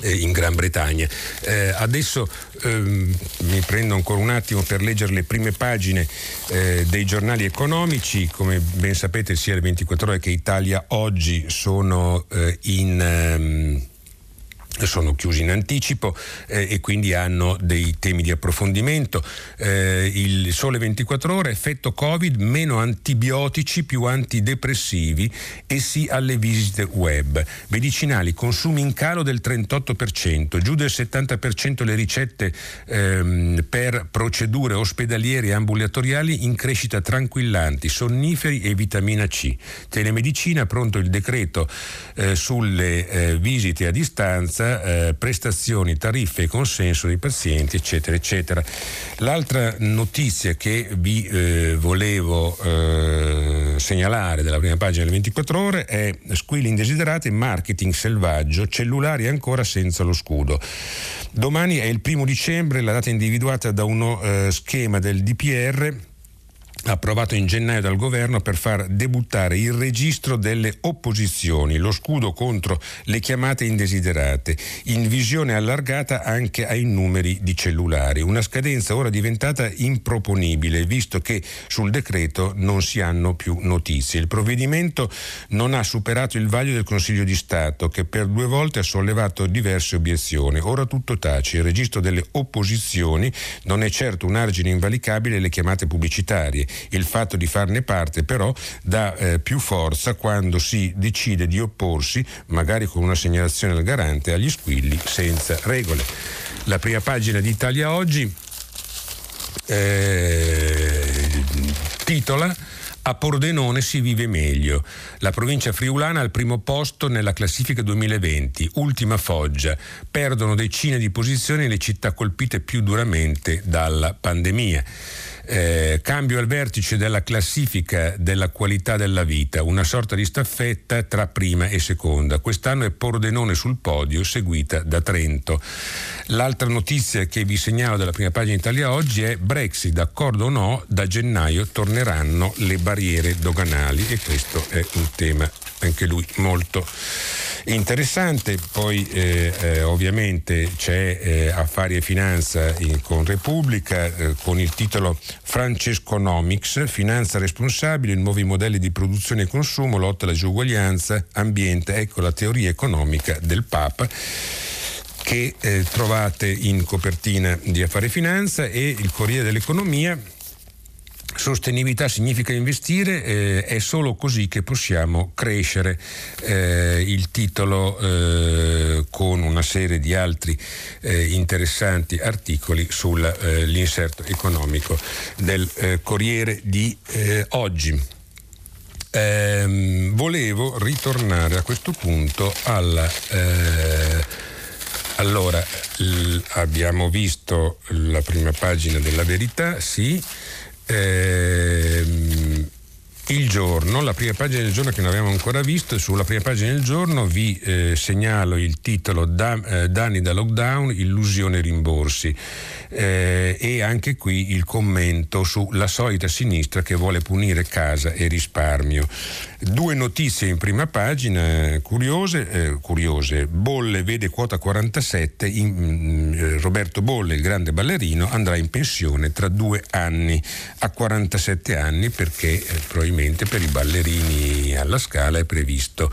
eh, in Gran Bretagna. Eh, adesso ehm, mi prendo ancora un attimo per leggere le prime pagine eh, dei giornali economici, come ben sapete sia le 24 ore che Italia oggi sono eh, in... Ehm, sono chiusi in anticipo eh, e quindi hanno dei temi di approfondimento. Eh, il sole 24 ore, effetto Covid, meno antibiotici, più antidepressivi e sì alle visite web. Medicinali, consumi in calo del 38%, giù del 70% le ricette ehm, per procedure ospedaliere e ambulatoriali in crescita tranquillanti, sonniferi e vitamina C. Telemedicina, pronto il decreto eh, sulle eh, visite a distanza eh, prestazioni, tariffe e consenso dei pazienti, eccetera, eccetera. L'altra notizia che vi eh, volevo eh, segnalare della prima pagina delle 24 ore è squilli indesiderati, marketing selvaggio, cellulari ancora senza lo scudo. Domani è il primo dicembre, la data individuata da uno eh, schema del DPR approvato in gennaio dal governo per far debuttare il registro delle opposizioni, lo scudo contro le chiamate indesiderate, in visione allargata anche ai numeri di cellulari. Una scadenza ora diventata improponibile, visto che sul decreto non si hanno più notizie. Il provvedimento non ha superato il vaglio del Consiglio di Stato, che per due volte ha sollevato diverse obiezioni. Ora tutto tace. Il registro delle opposizioni non è certo un argine invalicabile alle chiamate pubblicitarie il fatto di farne parte però dà eh, più forza quando si decide di opporsi, magari con una segnalazione al garante, agli squilli senza regole. La prima pagina di Italia Oggi eh, titola a Pordenone si vive meglio. La provincia friulana al primo posto nella classifica 2020, ultima Foggia. Perdono decine di posizioni le città colpite più duramente dalla pandemia. Eh, cambio al vertice della classifica della qualità della vita, una sorta di staffetta tra prima e seconda. Quest'anno è Pordenone sul podio, seguita da Trento. L'altra notizia che vi segnalo dalla prima pagina Italia oggi è Brexit, d'accordo o no, da gennaio torneranno le barriere doganali e questo è un tema anche lui molto interessante. Poi eh, eh, ovviamente c'è eh, Affari e Finanza in, con Repubblica eh, con il titolo Francesconomics, Finanza responsabile, nuovi modelli di produzione e consumo, lotta alla disuguaglianza, ambiente, ecco la teoria economica del Papa che eh, trovate in copertina di Affari e Finanza e il Corriere dell'Economia Sostenibilità significa investire, eh, è solo così che possiamo crescere. Eh, il titolo eh, con una serie di altri eh, interessanti articoli sull'inserto eh, economico del eh, Corriere di oggi. Ehm, volevo ritornare a questo punto alla... allora, l- abbiamo visto la prima pagina della verità, sì, Ehm, il giorno, la prima pagina del giorno che non abbiamo ancora visto, sulla prima pagina del giorno vi eh, segnalo il titolo da, eh, Danni da lockdown, illusione rimborsi eh, e anche qui il commento sulla solita sinistra che vuole punire casa e risparmio. Due notizie in prima pagina curiose, eh, curiose. Bolle vede quota 47, in, eh, Roberto Bolle, il grande ballerino, andrà in pensione tra due anni, a 47 anni perché eh, probabilmente per i ballerini alla scala è previsto.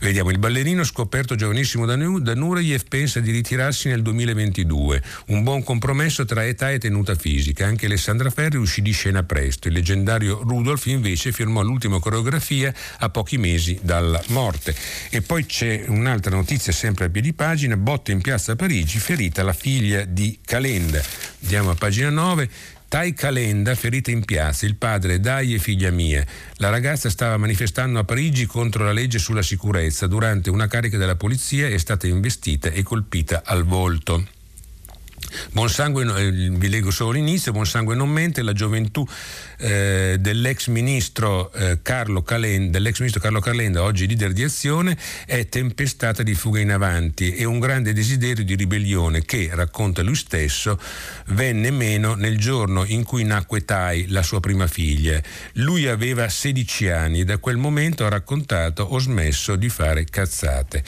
Vediamo, il ballerino scoperto giovanissimo da, da Nureyev pensa di ritirarsi nel 2022, un buon compromesso tra età e tenuta fisica. Anche Alessandra Ferri uscì di scena presto. Il leggendario Rudolf invece firmò l'ultima coreografia a pochi mesi dalla morte. E poi c'è un'altra notizia sempre a piedi pagina, botte in piazza Parigi, ferita la figlia di Calenda. Andiamo a pagina 9. Tai Calenda ferita in piazza, il padre Dai e figlia mia. La ragazza stava manifestando a Parigi contro la legge sulla sicurezza. Durante una carica della polizia è stata investita e colpita al volto. Buon sangue, eh, vi leggo solo l'inizio, buon sangue non mente, la gioventù eh, dell'ex, ministro, eh, Calenda, dell'ex ministro Carlo Calenda, oggi leader di azione, è tempestata di fuga in avanti e un grande desiderio di ribellione che, racconta lui stesso, venne meno nel giorno in cui nacque Tai, la sua prima figlia. Lui aveva 16 anni e da quel momento ha raccontato ho smesso di fare cazzate.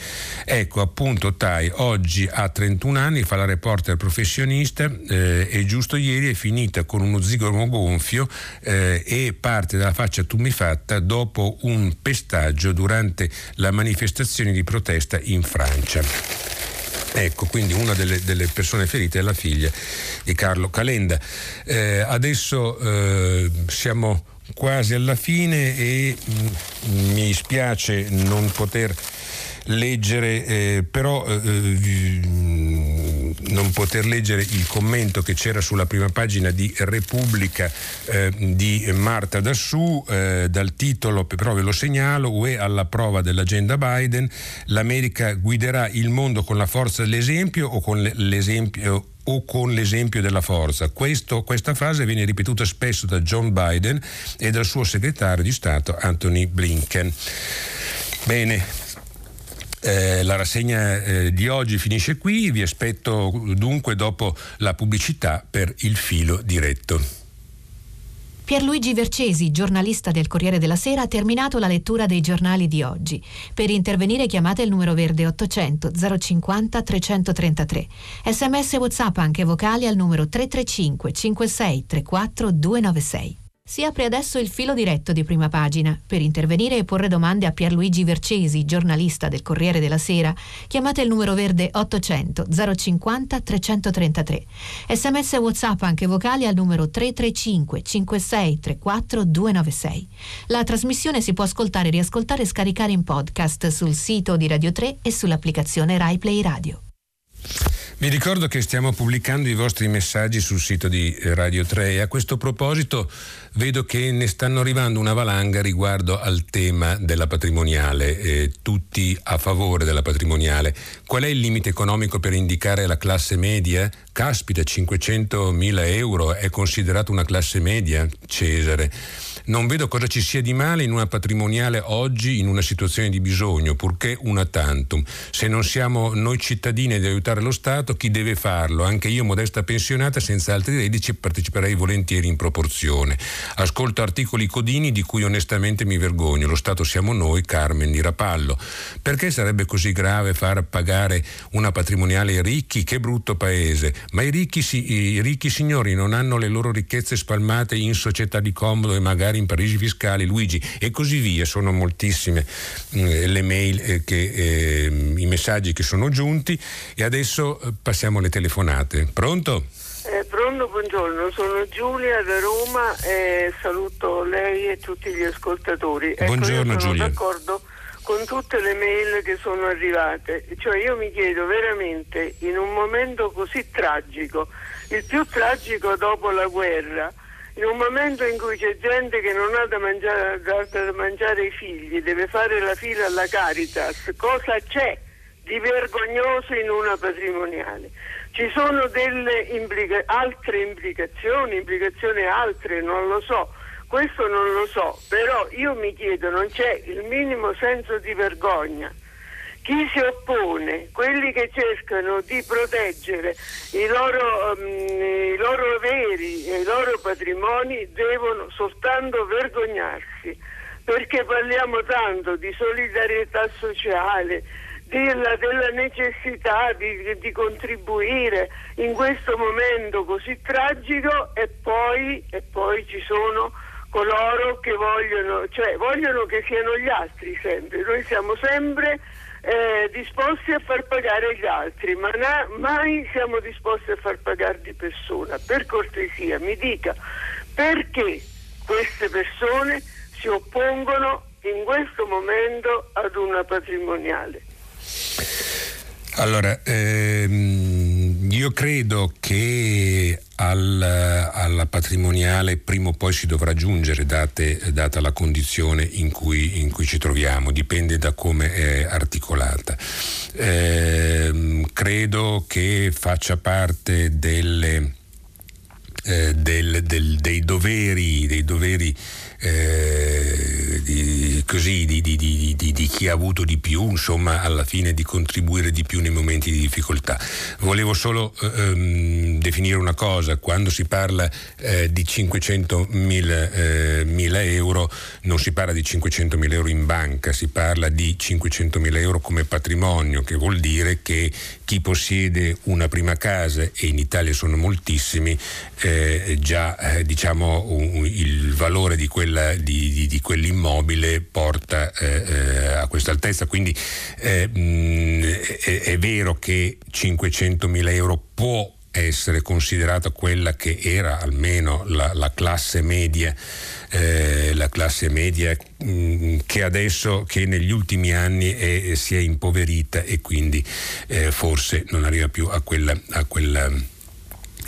Ecco appunto Tai oggi ha 31 anni, fa la reporter professionista eh, e giusto ieri è finita con uno zigomo gonfio eh, e parte dalla faccia tumefatta dopo un pestaggio durante la manifestazione di protesta in Francia. Ecco, quindi una delle, delle, persone ferite è la figlia di Carlo Calenda. Eh, adesso eh, siamo quasi alla fine e mh, mm, mi spiace non poter leggere, eh, però eh, eh, non poter leggere il commento che c'era sulla prima pagina di Repubblica eh, di Marta Dassù eh, dal titolo, però ve lo segnalo, UE alla prova dell'agenda Biden, l'America guiderà il mondo con la forza dell'esempio o con l'esempio o con l'esempio della forza. Questo, questa frase viene ripetuta spesso da John Biden e dal suo segretario di Stato Anthony Blinken. Bene, eh, la rassegna eh, di oggi finisce qui, vi aspetto dunque dopo la pubblicità per il filo diretto. Pierluigi Vercesi, giornalista del Corriere della Sera, ha terminato la lettura dei giornali di oggi. Per intervenire chiamate il numero verde 800 050 333. Sms WhatsApp anche vocali al numero 335 56 34 296. Si apre adesso il filo diretto di prima pagina. Per intervenire e porre domande a Pierluigi Vercesi, giornalista del Corriere della Sera, chiamate il numero verde 800 050 333. Sms WhatsApp anche vocali al numero 335 56 34 296. La trasmissione si può ascoltare, riascoltare e scaricare in podcast sul sito di Radio 3 e sull'applicazione RaiPlay Radio. Vi ricordo che stiamo pubblicando i vostri messaggi sul sito di Radio 3 e a questo proposito vedo che ne stanno arrivando una valanga riguardo al tema della patrimoniale, eh, tutti a favore della patrimoniale. Qual è il limite economico per indicare la classe media? Caspita, 500 mila euro è considerato una classe media, Cesare. Non vedo cosa ci sia di male in una patrimoniale oggi in una situazione di bisogno, purché una tantum. Se non siamo noi cittadini ad aiutare lo Stato, chi deve farlo? Anche io, modesta pensionata, senza altri redditi, parteciperei volentieri in proporzione. Ascolto articoli codini di cui onestamente mi vergogno. Lo Stato siamo noi, Carmen di Rapallo. Perché sarebbe così grave far pagare una patrimoniale ai ricchi? Che brutto paese. Ma i ricchi, i ricchi signori non hanno le loro ricchezze spalmate in società di comodo e magari in paradisi fiscali, Luigi, e così via. Sono moltissime eh, le mail, eh, che, eh, i messaggi che sono giunti e adesso eh, passiamo alle telefonate. Pronto? Eh, pronto, buongiorno, sono Giulia da Roma e saluto lei e tutti gli ascoltatori. Ecco, buongiorno io sono Giulia. d'accordo con tutte le mail che sono arrivate, cioè io mi chiedo veramente in un momento così tragico, il più tragico dopo la guerra, in un momento in cui c'è gente che non ha da mangiare, da, da mangiare i figli, deve fare la fila alla Caritas, cosa c'è di vergognoso in una patrimoniale? Ci sono delle implica- altre implicazioni, implicazioni altre, non lo so. Questo non lo so, però io mi chiedo, non c'è il minimo senso di vergogna chi si oppone, quelli che cercano di proteggere i loro, um, i loro averi e i loro patrimoni devono soltanto vergognarsi, perché parliamo tanto di solidarietà sociale, della, della necessità di, di, contribuire in questo momento così tragico e poi, e poi ci sono coloro che vogliono, cioè vogliono che siano gli altri sempre, noi siamo sempre eh, disposti a far pagare gli altri, ma na- mai siamo disposti a far pagare di persona. Per cortesia, mi dica perché queste persone si oppongono in questo momento ad una patrimoniale. Allora, ehm, io credo che al, alla patrimoniale prima o poi si dovrà giungere, date, data la condizione in cui, in cui, ci troviamo, dipende da come è articolata. Eh, credo che faccia parte delle, eh, del, del, dei doveri, dei doveri eh, di, così, di, di, di, chi ha avuto di più, insomma, alla fine di contribuire di più nei momenti di difficoltà. Volevo solo eh, ehm, definire una cosa, quando si parla eh, di 500 mila eh, euro non si parla di 500 mila euro in banca, si parla di 500 mila euro come patrimonio, che vuol dire che chi possiede una prima casa, e in Italia sono moltissimi, eh, già eh, diciamo un, il valore di quel quella, di, di, di, quell'immobile porta eh, eh, a questa altezza. Quindi eh, mh, è, è, vero che 500.000 euro può essere considerata quella che era almeno la, la classe media, eh, la classe media mh, che adesso, che negli ultimi anni è, si è impoverita e quindi eh, forse non arriva più a quella, a quella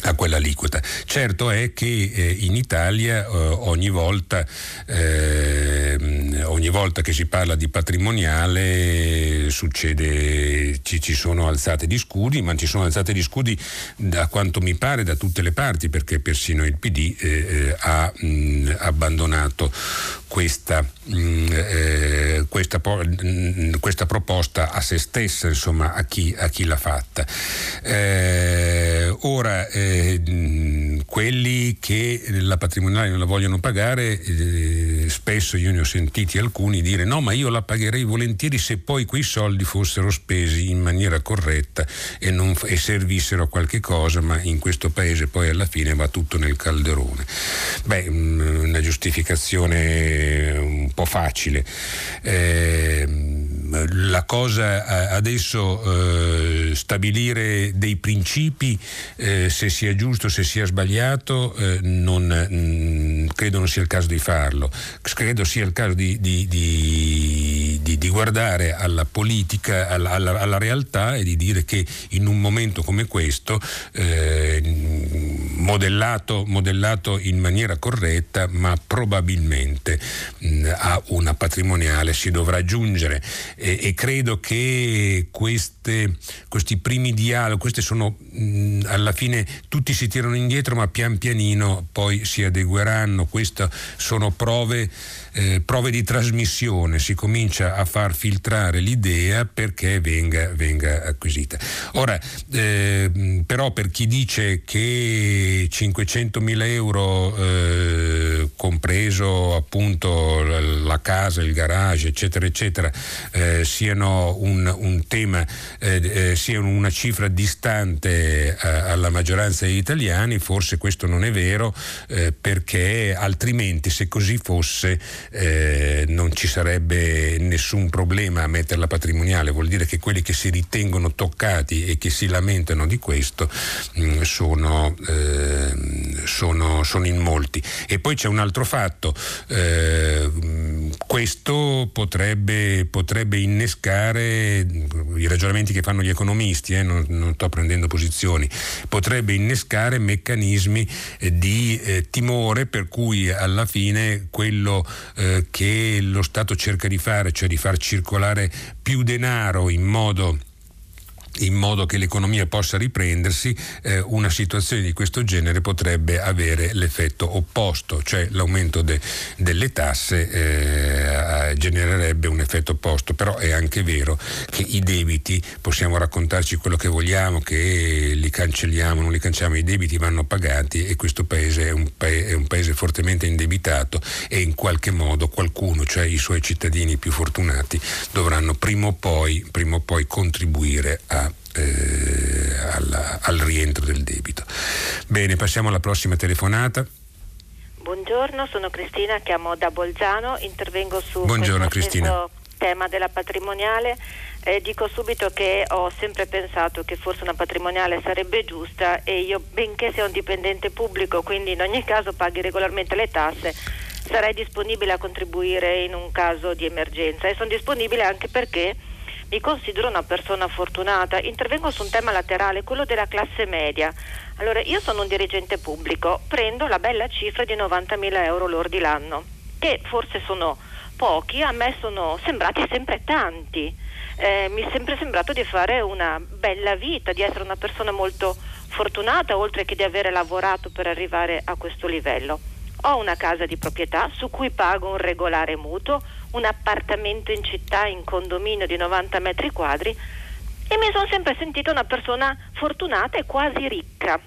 a quell'aliquota. Certo è che eh, in Italia eh, ogni, volta, eh, ogni, volta, che si parla di patrimoniale succede, ci, ci, sono alzate di scudi, ma ci sono alzate di scudi da quanto mi pare da tutte le parti, perché persino il PD eh, eh, ha mh, abbandonato questa, mh, eh, questa, mh, questa, proposta a se stessa, insomma, a chi, a chi l'ha fatta. Eh, ora, eh, quelli che la patrimoniale non la vogliono pagare, eh, spesso io ne ho sentiti alcuni dire no, ma io la pagherei volentieri se poi quei soldi fossero spesi in maniera corretta e, non, e servissero a qualche cosa, ma in questo paese poi alla fine va tutto nel calderone. Beh, una giustificazione un po' facile. Eh, la cosa adesso eh, stabilire dei principi eh, se sia giusto, se sia sbagliato, eh, non, mh, mm, credo non sia il caso di farlo, credo sia il caso di, di, di, di guardare alla politica, alla, alla, alla, realtà e di dire che in un momento come questo, eh, modellato, modellato, in maniera corretta, ma probabilmente mh, a una patrimoniale si dovrà giungere. E, e credo che queste, questi primi dialoghi, queste sono mh, alla fine tutti si tirano indietro ma pian pianino poi si adegueranno, queste sono prove eh, prove di trasmissione, si comincia a far filtrare l'idea perché venga, venga acquisita. Ora, eh, però per chi dice che 500.000 euro, eh, compreso appunto la, casa, il garage, eccetera, eccetera, eh, siano un, un tema, eh, eh, siano una cifra distante alla maggioranza degli italiani, forse questo non è vero perché altrimenti se così fosse eh, non ci sarebbe nessun problema a metterla patrimoniale, vuol dire che quelli che si ritengono toccati e che si lamentano di questo mh, mm, sono, eh, sono, sono, in molti. E poi c'è un altro fatto, eh, questo potrebbe, potrebbe, innescare i ragionamenti che fanno gli economisti, eh, non, non, sto prendendo posizioni, potrebbe innescare meccanismi eh, di eh, timore per cui alla fine quello eh, che lo Stato cerca di fare, cioè di far circolare più denaro in modo in modo che l'economia possa riprendersi, eh, una situazione di questo genere potrebbe avere l'effetto opposto, cioè l'aumento de, delle tasse eh, genererebbe un effetto opposto, però è anche vero che i debiti, possiamo raccontarci quello che vogliamo, che li cancelliamo, non li cancelliamo, i debiti vanno pagati e questo paese è un, pa- è un paese fortemente indebitato e in qualche modo qualcuno, cioè i suoi cittadini più fortunati, dovranno prima o poi, prima o poi contribuire a eh, alla, al rientro del debito. Bene, passiamo alla prossima telefonata. Buongiorno, sono Cristina, chiamo da Bolzano, intervengo su Buongiorno, questo tema della patrimoniale. Eh, dico subito che ho sempre pensato che forse una patrimoniale sarebbe giusta e io, benché sia un dipendente pubblico, quindi in ogni caso paghi regolarmente le tasse, sarei disponibile a contribuire in un caso di emergenza e sono disponibile anche perché mi considero una persona fortunata. Intervengo su un tema laterale, quello della classe media. Allora, io sono un dirigente pubblico, prendo la bella cifra di 90.000 euro lordi l'anno, che forse sono pochi, a me sono sembrati sempre tanti. Eh, mi è sempre sembrato di fare una bella vita, di essere una persona molto fortunata, oltre che di aver lavorato per arrivare a questo livello. Ho una casa di proprietà su cui pago un regolare mutuo, un appartamento in città in condominio di 90 metri quadri e mi sono sempre sentita una persona fortunata e quasi ricca.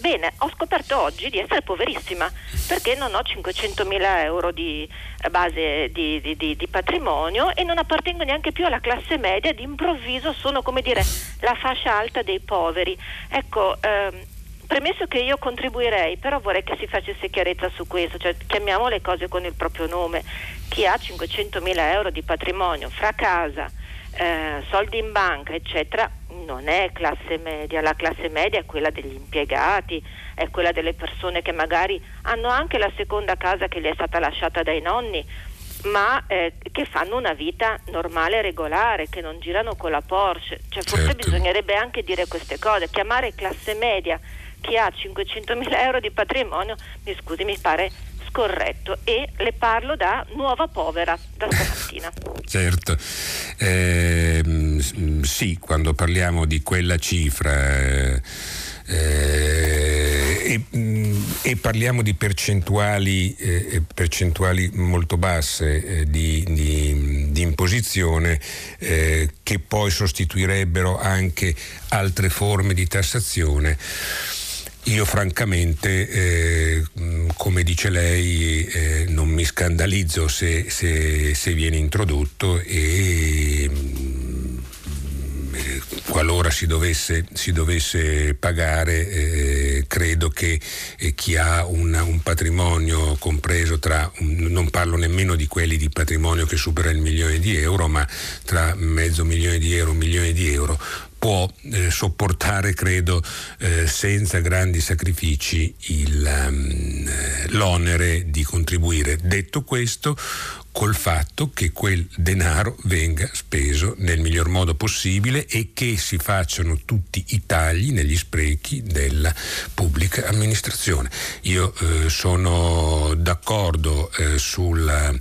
Bene, ho scoperto oggi di essere poverissima perché non ho 500.000 euro di eh, base di, di, di, di, patrimonio e non appartengo neanche più alla classe media, d'improvviso sono come dire la fascia alta dei poveri. Ecco, ehm, Premesso che io contribuirei, però vorrei che si facesse chiarezza su questo, cioè chiamiamo le cose con il proprio nome. Chi ha 500 mila euro di patrimonio fra casa, eh, soldi in banca, eccetera, non è classe media. La classe media è quella degli impiegati, è quella delle persone che magari hanno anche la seconda casa che gli è stata lasciata dai nonni, ma eh, che fanno una vita normale e regolare, che non girano con la Porsche. Cioè, forse certo. bisognerebbe anche dire queste cose, chiamare classe media chi ha 500.000 euro di patrimonio, mi scusi, mi pare scorretto e le parlo da nuova povera da stamattina. certo, eh, sì, quando parliamo di quella cifra... Eh, e, e, parliamo di percentuali, eh, percentuali molto basse eh, di, di, di, imposizione eh, che poi sostituirebbero anche altre forme di tassazione. Io francamente, eh, come dice lei, eh, non mi scandalizzo se, se, se viene introdotto e mm, qualora si dovesse, si dovesse pagare, eh, credo che eh, chi ha una, un patrimonio compreso tra, non parlo nemmeno di quelli di patrimonio che supera il milione di euro, ma tra mezzo milione di euro, un milione di euro, può eh, sopportare, credo, eh, senza grandi sacrifici il, um, l'onere di contribuire. Detto questo, col fatto che quel denaro venga speso nel miglior modo possibile e che si facciano tutti i tagli negli sprechi della pubblica amministrazione. Io eh, sono d'accordo eh, sulla,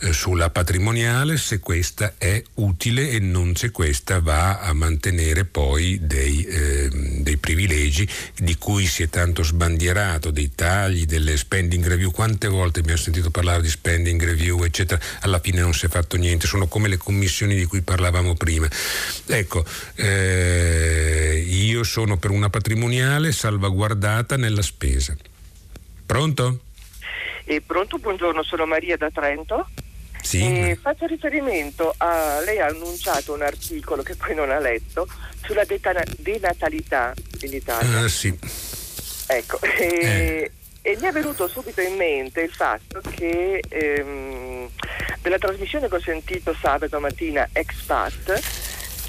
eh, sulla, patrimoniale se questa è utile e non se questa va a mantenere poi dei, ehm, dei privilegi di cui si è tanto sbandierato, dei tagli, delle spending review. Quante volte abbiamo sentito parlare di spending review, eccetera? Alla fine non si è fatto niente, sono come le commissioni di cui parlavamo prima. Ecco, eh, io sono per una patrimoniale salvaguardata nella spesa. Pronto? Eh, pronto, buongiorno, sono Maria da Trento. Sì. Eh, faccio riferimento a lei ha annunciato un articolo che poi non ha letto sulla denatalità in Italia. Uh, sì. Ecco, eh, e mi è venuto subito in mente il fatto che ehm, della trasmissione che ho sentito sabato mattina Expat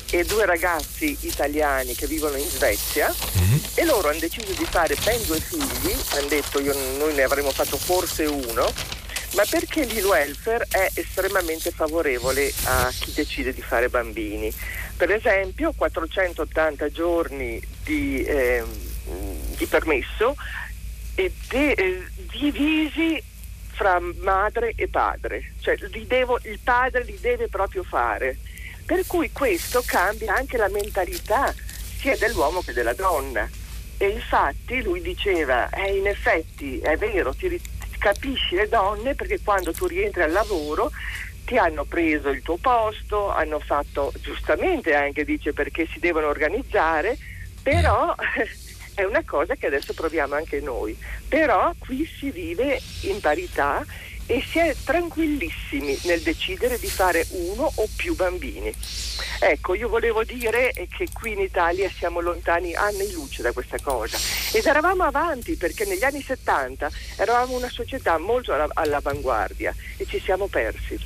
e due ragazzi italiani che vivono in Svezia mm-hmm. e loro hanno deciso di fare ben due figli, hanno detto io, noi ne avremmo fatto forse uno, ma perché il welfare è estremamente favorevole a chi decide di fare bambini. Per esempio 480 giorni di, eh, di permesso e de, eh, divisi fra madre e padre, cioè devo, il padre li deve proprio fare. Per cui questo cambia anche la mentalità sia dell'uomo che della donna. E infatti lui diceva, eh, in effetti è vero, ti, capisci le donne perché quando tu rientri al lavoro ti hanno preso il tuo posto, hanno fatto giustamente anche, dice, perché si devono organizzare, però è una cosa che adesso proviamo anche noi, però qui si vive in parità e si è tranquillissimi nel decidere di fare uno o più bambini. Ecco, io volevo dire che qui in Italia siamo lontani anni luce da questa cosa ed eravamo avanti perché negli anni 70 eravamo una società molto all'avanguardia e ci siamo persi.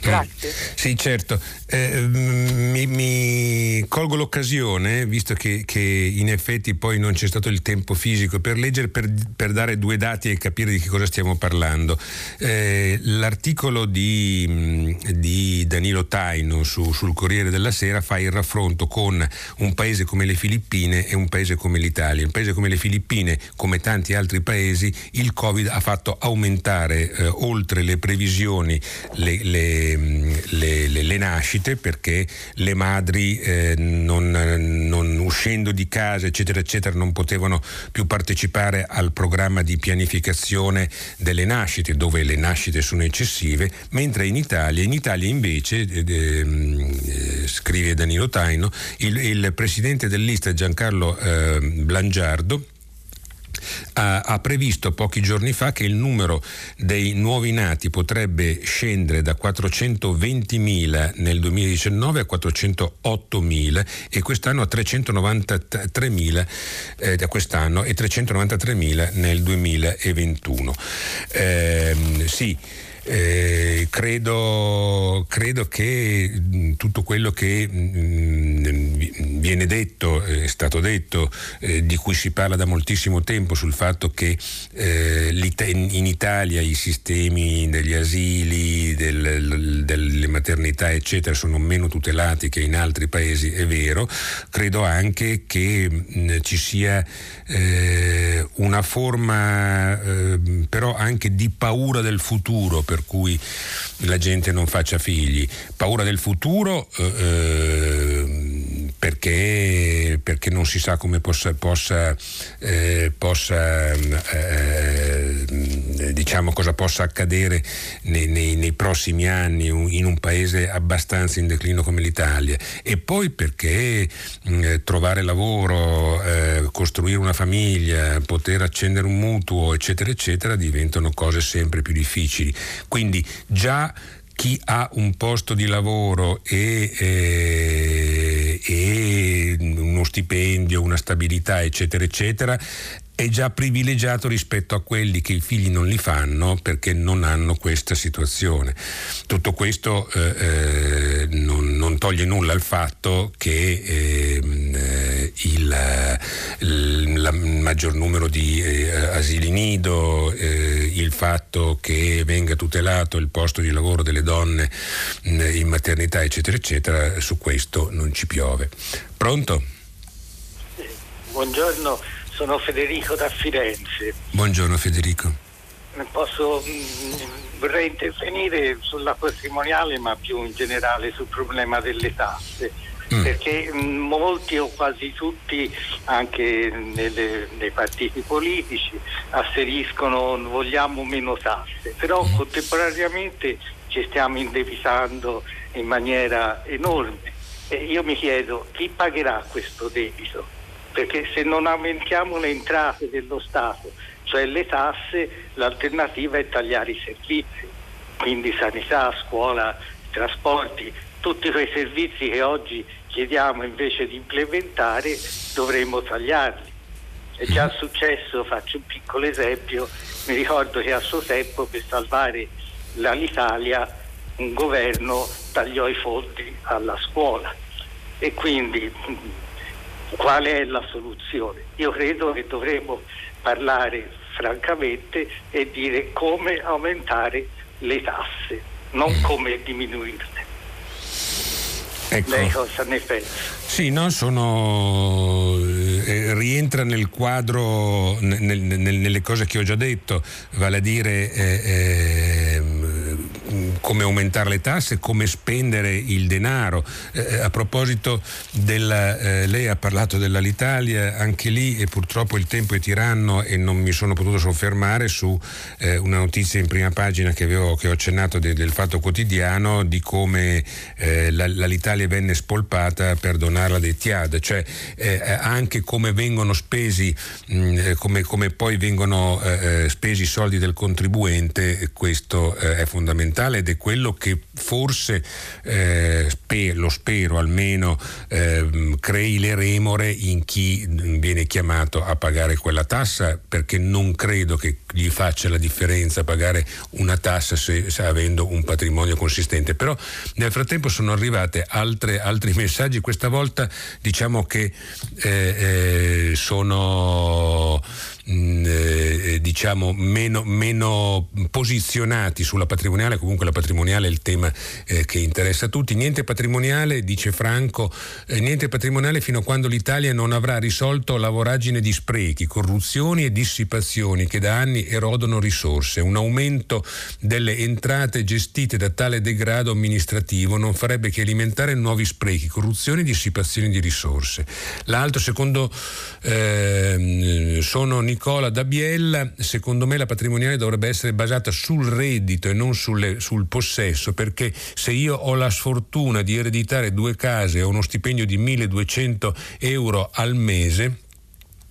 Grazie. Sì, certo. Eh, mi, mi, colgo l'occasione, visto che, che, in effetti poi non c'è stato il tempo fisico per leggere, per, per dare due dati e capire di che cosa stiamo parlando. Eh, l'articolo di, di, Danilo Taino su, sul Corriere della Sera fa il raffronto con un paese come le Filippine e un paese come l'Italia. Un paese come le Filippine, come tanti altri paesi, il Covid ha fatto aumentare eh, oltre le previsioni le, le le, le, le, nascite perché le madri eh, non, non, uscendo di casa eccetera eccetera non potevano più partecipare al programma di pianificazione delle nascite dove le nascite sono eccessive mentre in Italia, in Italia invece eh, eh, scrive Danilo Taino il, il presidente dell'Ista Giancarlo eh, Blangiardo ha, ha, previsto pochi giorni fa che il numero dei nuovi nati potrebbe scendere da 420.000 nel 2019 a 408.000 e quest'anno a 393.000 eh, da quest'anno e 393.000 nel 2021. Eh, sì, eh, credo, credo, che mm, tutto quello che mh, mm, viene detto, è stato detto, eh, di cui si parla da moltissimo tempo sul fatto che eh, in Italia i sistemi degli asili, del, delle maternità eccetera sono meno tutelati che in altri paesi, è vero, credo anche che mh, ci sia eh, una forma eh, però anche di paura del futuro per cui la gente non faccia figli. Paura del futuro eh, eh, perché, perché, non si sa come possa, possa, eh, possa eh, diciamo cosa possa accadere nei, nei, nei, prossimi anni in un paese abbastanza in declino come l'Italia e poi perché mh, trovare lavoro, eh, costruire una famiglia, poter accendere un mutuo eccetera eccetera diventano cose sempre più difficili. Quindi già chi ha un posto di lavoro e, eh, e stipendio, una stabilità, eccetera, eccetera, è già privilegiato rispetto a quelli che i figli non li fanno perché non hanno questa situazione. Tutto questo eh, eh, non, non, toglie nulla al fatto che ehm, eh, il, il maggior numero di eh, asili nido, eh, il fatto che venga tutelato il posto di lavoro delle donne in maternità, eccetera, eccetera, su questo non ci piove. Pronto? Buongiorno sono Federico da Firenze. Buongiorno Federico. Posso, mm, vorrei intervenire sulla patrimoniale ma più in generale sul problema delle tasse. Mm. Perché mm, molti o quasi tutti, anche nelle, nei partiti politici, asseriscono vogliamo meno tasse, però mm. contemporaneamente ci stiamo indebitando in maniera enorme. E io mi chiedo chi pagherà questo debito? Perché se non aumentiamo le entrate dello Stato, cioè le tasse, l'alternativa è tagliare i servizi, quindi sanità, scuola, trasporti, tutti quei servizi che oggi chiediamo invece di implementare dovremmo tagliarli. È già successo, faccio un piccolo esempio, mi ricordo che a suo tempo per salvare l'Italia un governo tagliò i fondi alla scuola e quindi qual è la soluzione. Io credo che dovremmo parlare francamente e dire come aumentare le tasse, non mm. come diminuirle. Ecco. Lei cosa ne pensa? Sì, no, sono, eh, rientra nel quadro, nel, nel, nelle cose che ho già detto, vale a dire eh, eh, come aumentare le tasse, come spendere il denaro. Eh, a proposito della, eh, lei ha parlato dell'Alitalia, anche lì e purtroppo il tempo è tiranno e non mi sono potuto soffermare su eh, una notizia in prima pagina che, avevo, che ho accennato de, del Fatto Quotidiano di come eh, la, l'Alitalia venne spolpata per donarla dei TIAD, cioè eh, anche come vengono spesi, mh, eh, come, come, poi vengono spesi i soldi del contribuente, questo è fondamentale ed è quello che forse, eh, spe- lo spero almeno, eh, crei le remore in chi viene chiamato a pagare quella tassa, perché non credo che gli faccia la differenza pagare una tassa se, se avendo un patrimonio consistente. Però nel frattempo sono arrivate altre, altri messaggi, questa volta diciamo che eh, eh sono mh, mm, eh, diciamo meno, meno, posizionati sulla patrimoniale, comunque la patrimoniale è il tema eh, che interessa a tutti. Niente patrimoniale, dice Franco, eh, niente patrimoniale fino a quando l'Italia non avrà risolto la voragine di sprechi, corruzioni e dissipazioni che da anni erodono risorse. Un aumento delle entrate gestite da tale degrado amministrativo non farebbe che alimentare nuovi sprechi, corruzioni e dissipazioni di risorse. L'altro, secondo eh, sono Nicola Dabiella, secondo me la patrimoniale dovrebbe essere basata sul reddito e non sulle, sul possesso, perché se io ho la sfortuna di ereditare due case o uno stipendio di 1200 euro al mese,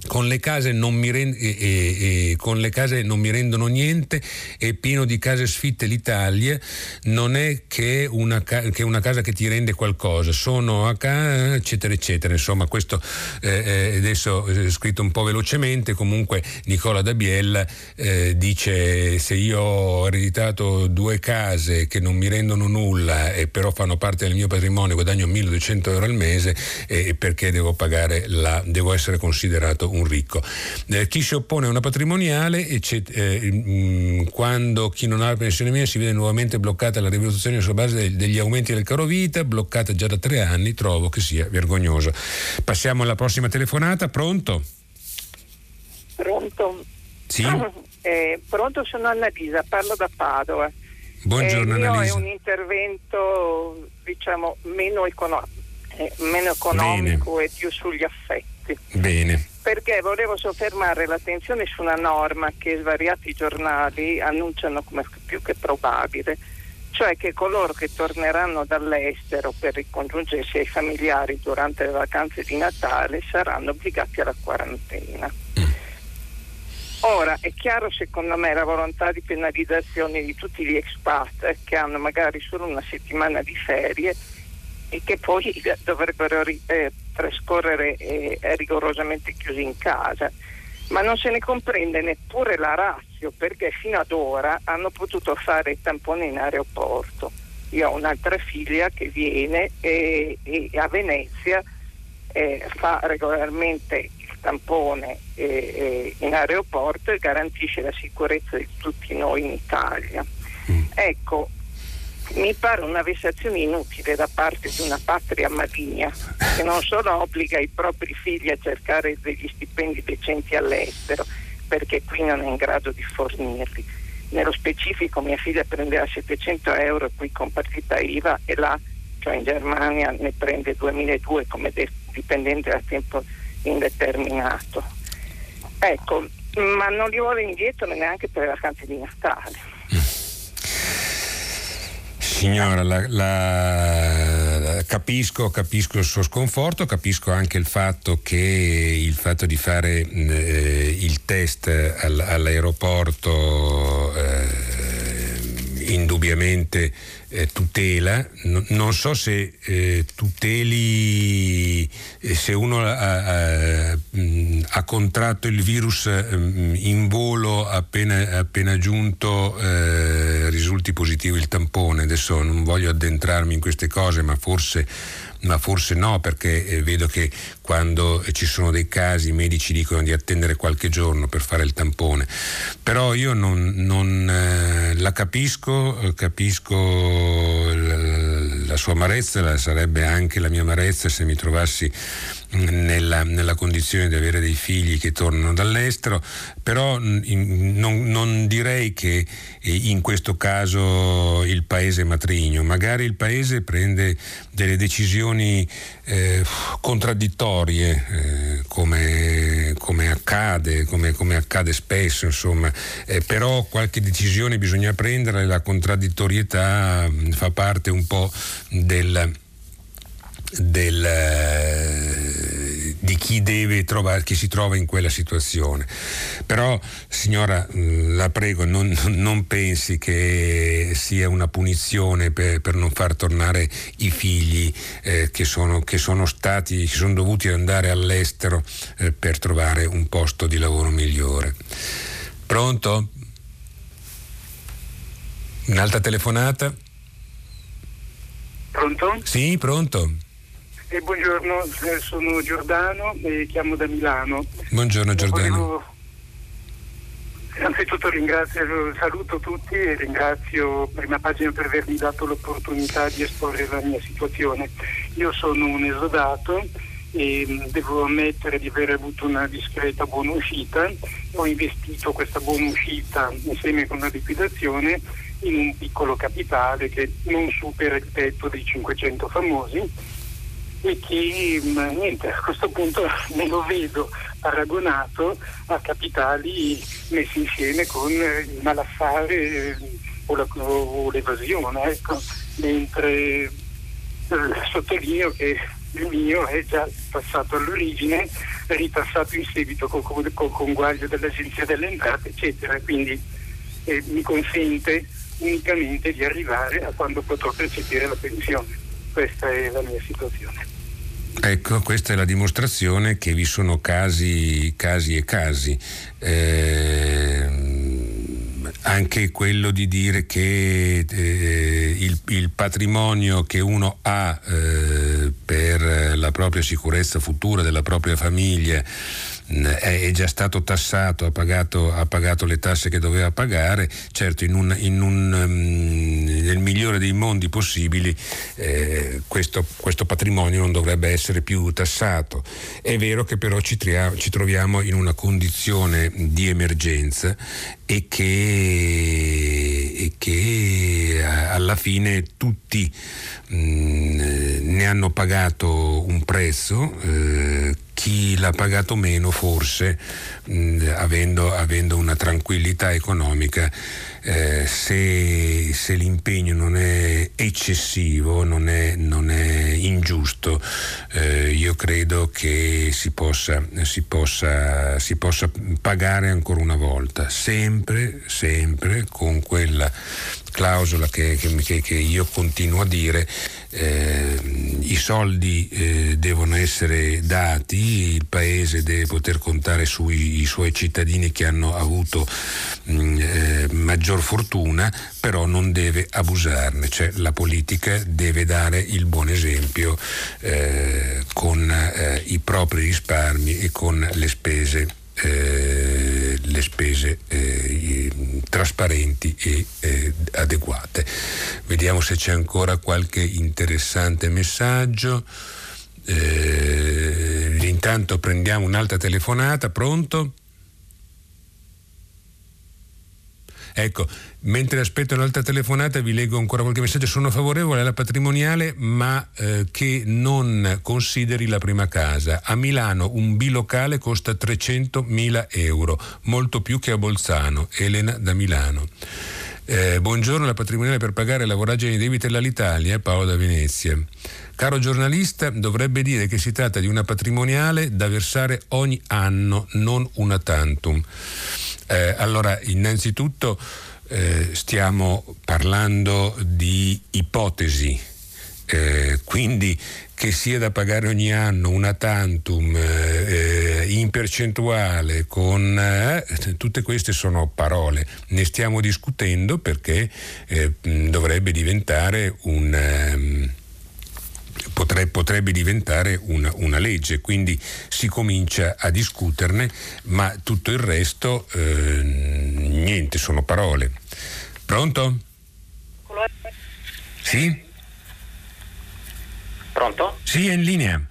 con le, rend- e, e, e, con le case non mi rendono niente, è pieno di case sfitte l'Italia, non è che una, ca- che una casa che ti rende qualcosa, sono a casa, eccetera, eccetera. Insomma, questo eh, eh adesso è scritto un po' velocemente, comunque Nicola Dabiella eh, dice se io ho ereditato due case che non mi rendono nulla e però fanno parte del mio patrimonio, guadagno 1200 euro al mese, eh, perché devo pagare la, devo essere considerato un ricco. Eh, chi si oppone a una patrimoniale, eh, mm, quando chi non ha la pensione mia si vede nuovamente bloccata la rivalutazione sulla base degli aumenti del caro vita, bloccata già da tre anni, trovo che sia vergognoso. Passiamo alla prossima telefonata, pronto? Pronto? Sì. Eh, pronto, sono Annalisa, parlo da Padova. Buongiorno eh, Annalisa. è un intervento diciamo meno, econo- eh, meno economico Bene. e più sugli affetti. Bene perché volevo soffermare l'attenzione su una norma che svariati giornali annunciano come più che probabile, cioè che coloro che torneranno dall'estero per ricongiungersi ai familiari durante le vacanze di Natale saranno obbligati alla quarantena. Mm. Ora è chiaro secondo me la volontà di penalizzazione di tutti gli expat che hanno magari solo una settimana di ferie e che poi dovrebbero eh, trascorrere eh, rigorosamente chiusi in casa. Ma non se ne comprende neppure la razza perché fino ad ora hanno potuto fare i tamponi in aeroporto. Io ho un'altra figlia che viene e, e a Venezia eh, fa regolarmente il tampone eh, in aeroporto e garantisce la sicurezza di tutti noi in Italia. Mm. Ecco, mi pare una vessazione inutile da parte di una patria maligna che non solo obbliga i propri figli a cercare degli stipendi decenti all'estero, perché qui non è in grado di fornirli. Nello specifico mia figlia prendeva 700 euro qui con partita IVA e là, cioè in Germania, ne prende 2002 come dipendente a tempo indeterminato. Ecco, ma non li vuole indietro neanche per le vacanze di Natale. Signora, la, la, capisco, capisco, il suo sconforto, capisco anche il fatto che il fatto di fare eh, il test all, all'aeroporto eh, indubbiamente eh, tutela, no, non so se eh, tuteli, eh, se uno ha, ha, ha, contratto il virus mm, in volo appena, appena giunto eh, risulti positivo il tampone. Adesso non voglio addentrarmi in queste cose, ma forse ma forse no, perché eh, vedo che quando ci sono dei casi i medici dicono di attendere qualche giorno per fare il tampone. Però io non, non eh, la capisco, eh, capisco la, la sua amarezza, sarebbe anche la mia amarezza se mi trovassi nella, nella, condizione di avere dei figli che tornano dall'estero, però non, non, direi che eh, in questo caso il paese matrigno, magari il paese prende delle decisioni eh, contraddittorie eh, come, come, accade, come, come, accade spesso, insomma, eh, però qualche decisione bisogna prendere, la contraddittorietà fa parte un po' del del, eh, di chi deve trovare, chi si trova in quella situazione. Però, signora, mm, la prego, non, non pensi che sia una punizione per, per non far tornare i figli eh, che, sono, che, sono, stati, che sono dovuti andare all'estero eh, per trovare un posto di lavoro migliore. Pronto? Un'altra telefonata? Pronto? Sì, pronto. Eh, buongiorno, sono Giordano e chiamo da Milano. Buongiorno Giordano. Volevo... Innanzitutto ringrazio, saluto tutti e ringrazio prima pagina per avermi dato l'opportunità di esporre la mia situazione. Io sono un esodato e mm, devo ammettere di aver avuto una discreta buona uscita. Ho investito questa buona uscita insieme con la liquidazione in un piccolo capitale che non supera il tetto dei 500 famosi e che niente, a questo punto me lo vedo paragonato a capitali messi insieme con il malaffare eh, o, la, o l'evasione, ecco. mentre eh, sottolineo che il mio è già passato all'origine, ritassato in seguito col, col conguaglio dell'Agenzia delle Entrate, eccetera, quindi eh, mi consente unicamente di arrivare a quando potrò percepire la pensione. Questa è la mia situazione. Ecco, questa è la dimostrazione che vi sono casi, casi e casi. Eh, anche quello di dire che eh, il, il, patrimonio che uno ha eh, per la propria sicurezza futura della propria famiglia è già stato tassato, ha pagato, ha pagato, le tasse che doveva pagare, certo in un, in un, um, nel migliore dei mondi possibili eh, questo, questo, patrimonio non dovrebbe essere più tassato. È vero che però ci, tria, ci troviamo in una condizione di emergenza e che, e che alla fine tutti mh, mm, ne hanno pagato un prezzo. Eh, chi l'ha pagato meno forse mh, avendo, avendo, una tranquillità economica eh, se, se, l'impegno non è eccessivo non è, non è ingiusto eh, io credo che si possa, si, possa, si possa pagare ancora una volta sempre sempre con quella clausola che, che, che, io continuo a dire, eh, i soldi eh, devono essere dati, il Paese deve poter contare sui suoi cittadini che hanno avuto mh, mm, eh, maggior fortuna, però non deve abusarne, cioè la politica deve dare il buon esempio eh, con eh, i propri risparmi e con le spese eh, le spese eh, trasparenti e eh, adeguate. Vediamo se c'è ancora qualche interessante messaggio. Eh, intanto prendiamo un'altra telefonata, pronto? Ecco, mentre aspetto un'altra telefonata vi leggo ancora qualche messaggio. Sono favorevole alla patrimoniale ma eh, che non consideri la prima casa. A Milano un bilocale costa 300.000 euro, molto più che a Bolzano. Elena da Milano. Eh, buongiorno, la patrimoniale per pagare la voragine dei debiti all'Italia, Paolo da Venezia. Caro giornalista, dovrebbe dire che si tratta di una patrimoniale da versare ogni anno, non una tantum. Eh, allora, innanzitutto eh, stiamo parlando di ipotesi, eh, quindi che sia da pagare ogni anno una tantum eh, in percentuale con eh, tutte queste sono parole. Ne stiamo discutendo perché eh, dovrebbe diventare un ehm, potrebbe, potrebbe diventare una, una, legge, quindi si comincia a discuterne, ma tutto il resto eh, niente, sono parole. Pronto? Sì? Pronto? Sì, è in linea.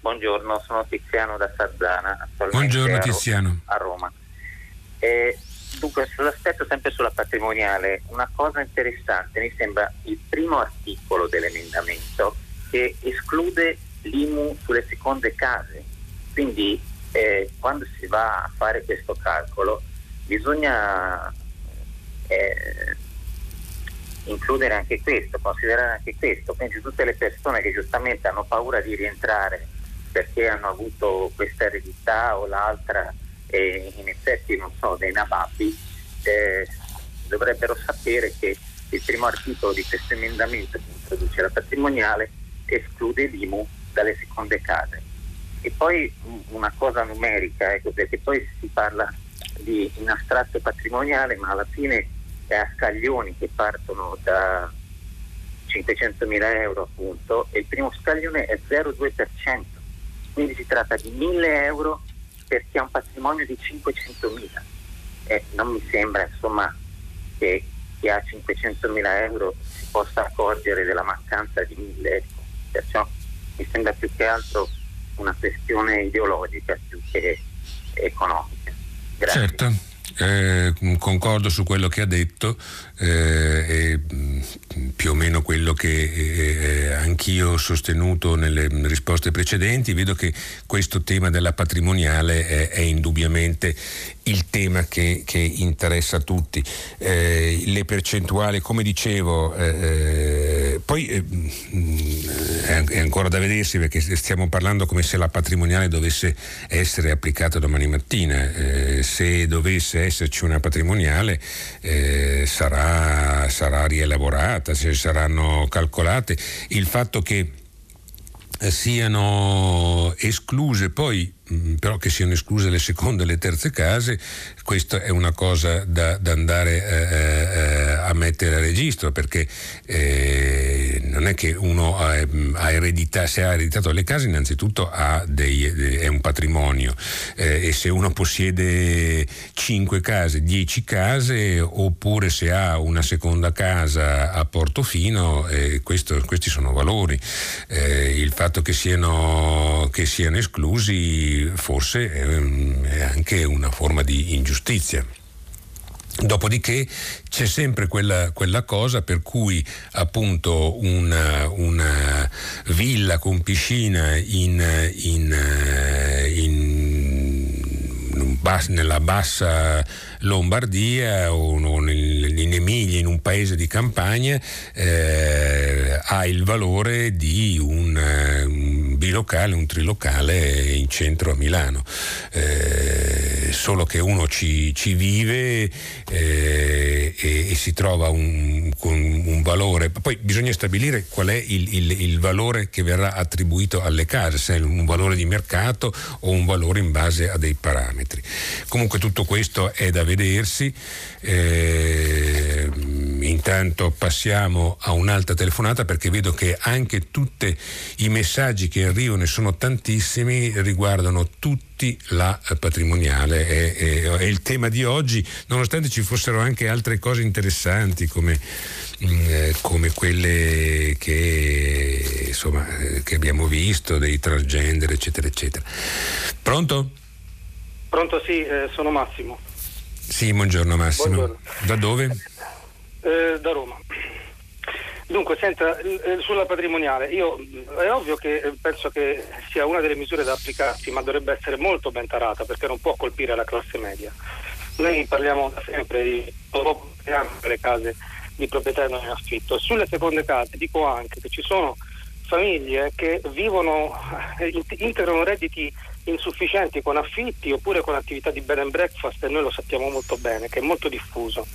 Buongiorno, sono Tiziano da Sarzana, Buongiorno Tiziano. A Roma. Eh, dunque, sull'aspetto sempre sulla patrimoniale, una cosa interessante mi sembra il primo articolo dell'emendamento che esclude l'IMU sulle seconde case. Quindi eh, quando si va a fare questo calcolo bisogna eh, includere anche questo, considerare anche questo. Quindi tutte le persone che giustamente hanno paura di rientrare perché hanno avuto questa eredità o l'altra e in effetti non sono dei nababbi, eh, dovrebbero sapere che il primo articolo di questo emendamento che introduce la patrimoniale esclude l'IMU dalle seconde case. E poi una cosa numerica, ecco, perché poi si parla di in astratto patrimoniale, ma alla fine è a scaglioni che partono da 500.000 euro appunto e il primo scaglione è 0,2%, quindi si tratta di 1.000 euro per chi ha un patrimonio di 500.000 e non mi sembra insomma che chi ha 500.000 euro si possa accorgere della mancanza di 1.000 euro perciò mi sembra più che altro una questione ideologica più che economica. Grazie. Certo. Eh, concordo su quello che ha detto eh, e mm, più o meno quello che eh, anch'io ho sostenuto nelle risposte precedenti, vedo che questo tema della patrimoniale è, è indubbiamente il tema che, che interessa a tutti. Eh, le percentuali, come dicevo, eh, eh poi eh, è ancora da vedersi perché stiamo parlando come se la patrimoniale dovesse essere applicata domani mattina. Eh, se dovesse esserci una patrimoniale eh, sarà, sarà rielaborata, saranno calcolate. Il fatto che siano escluse poi Mm, però che siano escluse le seconde e le terze case, questa è una cosa da, da andare eh, eh, a mettere a registro perché eh, non è che uno ha, ha ereditato, se ha ereditato le case innanzitutto dei, è un patrimonio eh, e se uno possiede 5 case, 10 case oppure se ha una seconda casa a Portofino, eh, questo, questi sono valori. Eh, il fatto che siano, che siano esclusi forse è anche una forma di ingiustizia. Dopodiché c'è sempre quella, quella, cosa per cui appunto una, una villa con piscina in, in, in, nella bassa Lombardia o in Emilia, in un paese di campagna, eh, ha il valore di un, un bilocale, un trilocale in centro a Milano. Eh, solo che uno ci, ci vive eh, e, e, si trova un, un valore. Poi bisogna stabilire qual è il, il, il, valore che verrà attribuito alle case, se è un valore di mercato o un valore in base a dei parametri. Comunque tutto questo è da vedersi. Eh, intanto passiamo a un'altra telefonata perché vedo che anche tutti i messaggi che arrivano e sono tantissimi riguardano tutti la patrimoniale è, è, è, il tema di oggi nonostante ci fossero anche altre cose interessanti come, mm, eh, come quelle che, insomma, che abbiamo visto dei transgender eccetera eccetera pronto? pronto sì eh, sono Massimo sì, buongiorno Massimo. Buongiorno. Da dove? Eh, da Roma. Dunque, senta, eh, sulla patrimoniale, io è ovvio che eh, penso che sia una delle misure da applicarsi, ma dovrebbe essere molto ben tarata perché non può colpire la classe media. Noi parliamo da sempre di le case di proprietà non in affitto. Sulle seconde case dico anche che ci sono famiglie che vivono, eh, integrano redditi insufficienti con affitti oppure con attività di bed and breakfast e noi lo sappiamo molto bene, che è molto diffuso.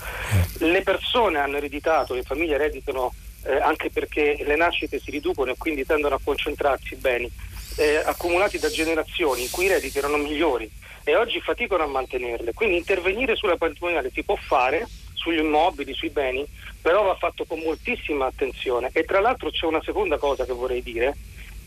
Le persone hanno ereditato, le famiglie ereditano eh, anche perché le nascite si riducono e quindi tendono a concentrarsi beni eh, accumulati da generazioni in cui i redditi erano migliori e oggi faticano a mantenerle. Quindi intervenire sulla patrimoniale si può fare sugli immobili, sui beni, però va fatto con moltissima attenzione. E tra l'altro c'è una seconda cosa che vorrei dire,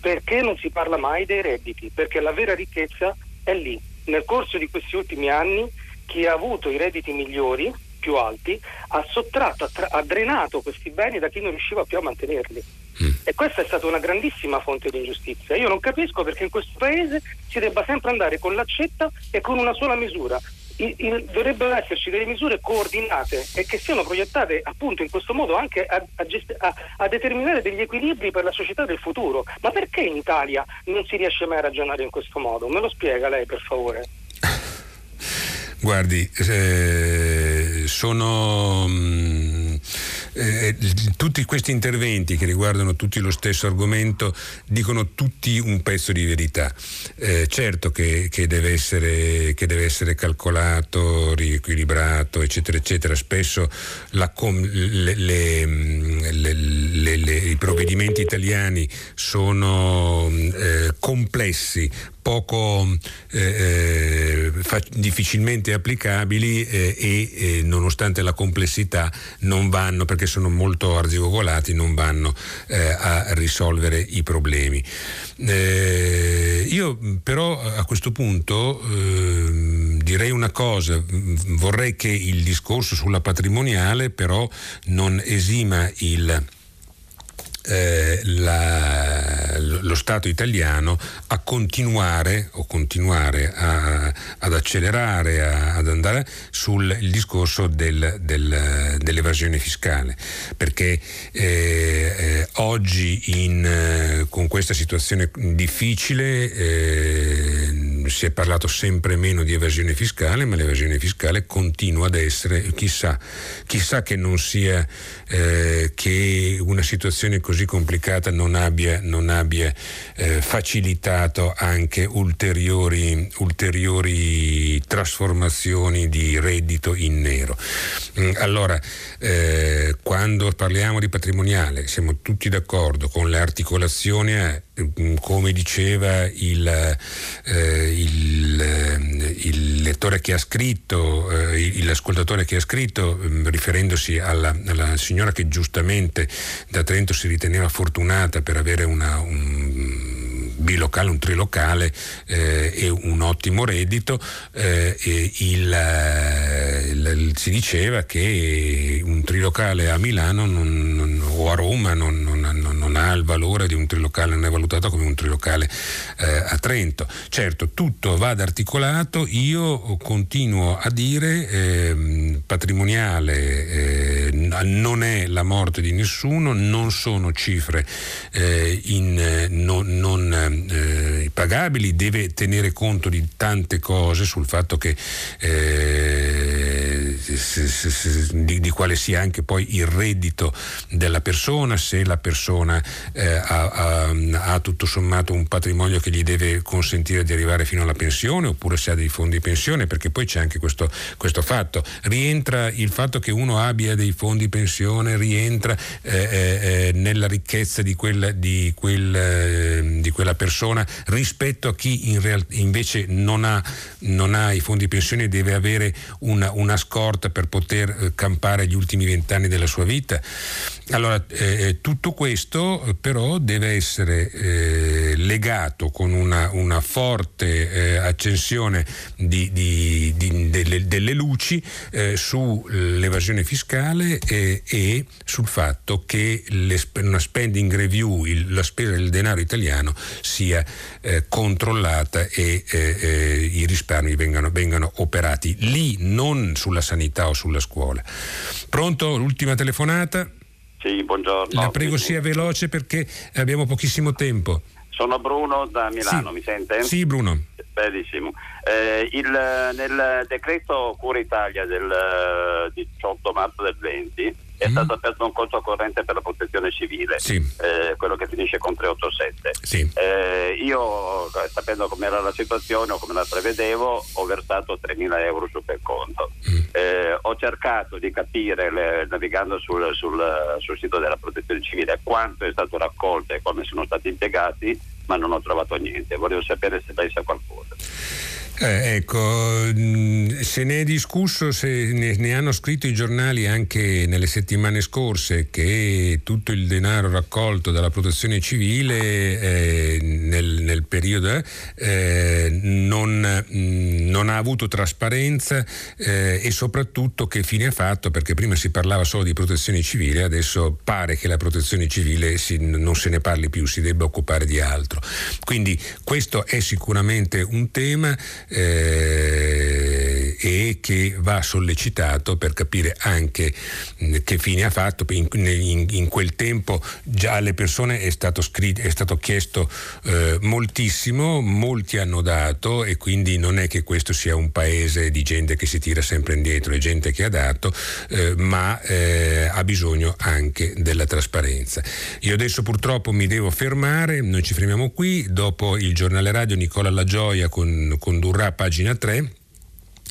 perché non si parla mai dei redditi? Perché la vera ricchezza è lì. Nel corso di questi ultimi anni chi ha avuto i redditi migliori, più alti, ha sottratto, ha, tra- ha drenato questi beni da chi non riusciva più a mantenerli. Mm. E questa è stata una grandissima fonte di ingiustizia. Io non capisco perché in questo paese si debba sempre andare con l'accetta e con una sola misura il, il, dovrebbero esserci delle misure coordinate e che siano proiettate appunto in questo modo anche a, a, gest- a, a, determinare degli equilibri per la società del futuro. Ma perché in Italia non si riesce mai a ragionare in questo modo? Me lo spiega lei per favore? Guardi, eh, sono... Mh mm, eh, tutti questi interventi che riguardano tutti lo stesso argomento dicono tutti un pezzo di verità. Eh, certo che, che, deve essere, che, deve essere, calcolato, riequilibrato, eccetera, eccetera. Spesso la, le, le, le, i provvedimenti italiani sono eh, complessi, poco eh, eh, difficilmente applicabili eh, e eh, nonostante la complessità non vanno perché sono molto arzigogolati non vanno eh, a risolvere i problemi. Io però a questo punto ehm, direi una cosa vorrei che il discorso sulla patrimoniale però non esima il eh, la, lo Stato italiano a continuare, o continuare a, ad accelerare, a, ad andare sul discorso del, del, dell'evasione fiscale, perché eh, eh, oggi in, eh, con questa situazione difficile eh, si è parlato sempre meno di evasione fiscale, ma l'evasione fiscale continua ad essere, chissà, chissà che non sia eh, che una situazione così complicata non abbia, non abbia eh, facilitato anche ulteriori, ulteriori, trasformazioni di reddito in nero. Mm, allora, eh, quando parliamo di patrimoniale siamo tutti d'accordo con le articolazioni Mm, come diceva il, eh, il, eh, il, lettore che ha scritto, eh, l'ascoltatore che ha scritto, eh, riferendosi alla, alla, signora che giustamente da Trento si riteneva fortunata per avere una, un bilocale, un trilocale eh, e un ottimo reddito, eh, il, il, si diceva che un trilocale a Milano non, non, o a Roma non, non, ha il valore di un trilocale, non è valutato come un trilocale eh, a Trento. Certo, tutto va ad articolato, io continuo a dire ehm, patrimoniale eh, non è la morte di nessuno, non sono cifre eh, in, non eh, pagabili, deve tenere conto di tante cose sul fatto che eh, di, di, quale sia anche poi il reddito della persona, se la persona eh, ha, ha, ha, tutto sommato un patrimonio che gli deve consentire di arrivare fino alla pensione oppure se ha dei fondi pensione, perché poi c'è anche questo, questo fatto. Rientra il fatto che uno abbia dei fondi pensione, rientra eh, eh, nella ricchezza di quella, di, quel, eh, di quella, persona rispetto a chi in real, invece non ha, non ha, i fondi pensione e deve avere una, una scorta per poter eh, campare gli ultimi vent'anni della sua vita. Allora, eh, eh tutto questo eh, però deve essere eh, legato con una, una forte eh, accensione di, di, di, delle, delle, luci sull'evasione fiscale e sul fatto che le, una spending review, il, la spesa del denaro italiano sia controllata e i risparmi vengano, vengano operati lì, non sulla sanità o sulla scuola. Pronto? L'ultima telefonata? Sì, buongiorno. La prego sia veloce perché abbiamo pochissimo tempo. Sono Bruno da Milano, sì. mi sente? Sì, Bruno. Benissimo. Eh, il, nel decreto Cura Italia del 18 marzo del 20 è mm. stato aperto un conto corrente per la protezione civile, sì. eh, quello che finisce con 387. Sì. Eh, io, sapendo com'era la situazione o come la prevedevo, ho versato 3.000 euro su quel conto. Mm. Eh, ho cercato di capire, le, navigando sul, sul, sul, sito della protezione civile, quanto è stato raccolto e come sono stati impiegati, ma non ho trovato niente. Volevo sapere se lei sa qualcosa. Eh, ecco, mm, se ne è discusso, se ne, ne, hanno scritto i giornali anche nelle settimane scorse che tutto il denaro raccolto dalla protezione civile eh, nel, nel, periodo eh, non, mm, non, ha avuto trasparenza eh, e soprattutto che fine ha fatto perché prima si parlava solo di protezione civile, adesso pare che la protezione civile si, non se ne parli più, si debba occupare di altro. Quindi questo è sicuramente un tema eh, e che va sollecitato per capire anche mh, che fine ha fatto. In, in, in, quel tempo già alle persone è stato, scritto, è stato chiesto eh, moltissimo, molti hanno dato e quindi non è che questo sia un paese di gente che si tira sempre indietro, è gente che ha dato, eh, ma eh, ha bisogno anche della trasparenza. Io adesso purtroppo mi devo fermare, noi ci fermiamo qui, dopo il giornale radio Nicola La Gioia con, condurrà a pagina 3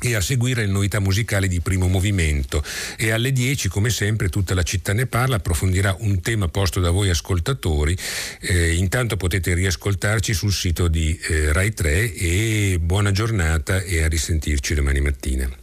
e a seguire le novità musicali di primo movimento. E alle 10 come sempre tutta la città ne parla approfondirà un tema posto da voi ascoltatori. Eh, intanto potete riascoltarci sul sito di eh, Rai 3 e buona giornata e a risentirci domani mattina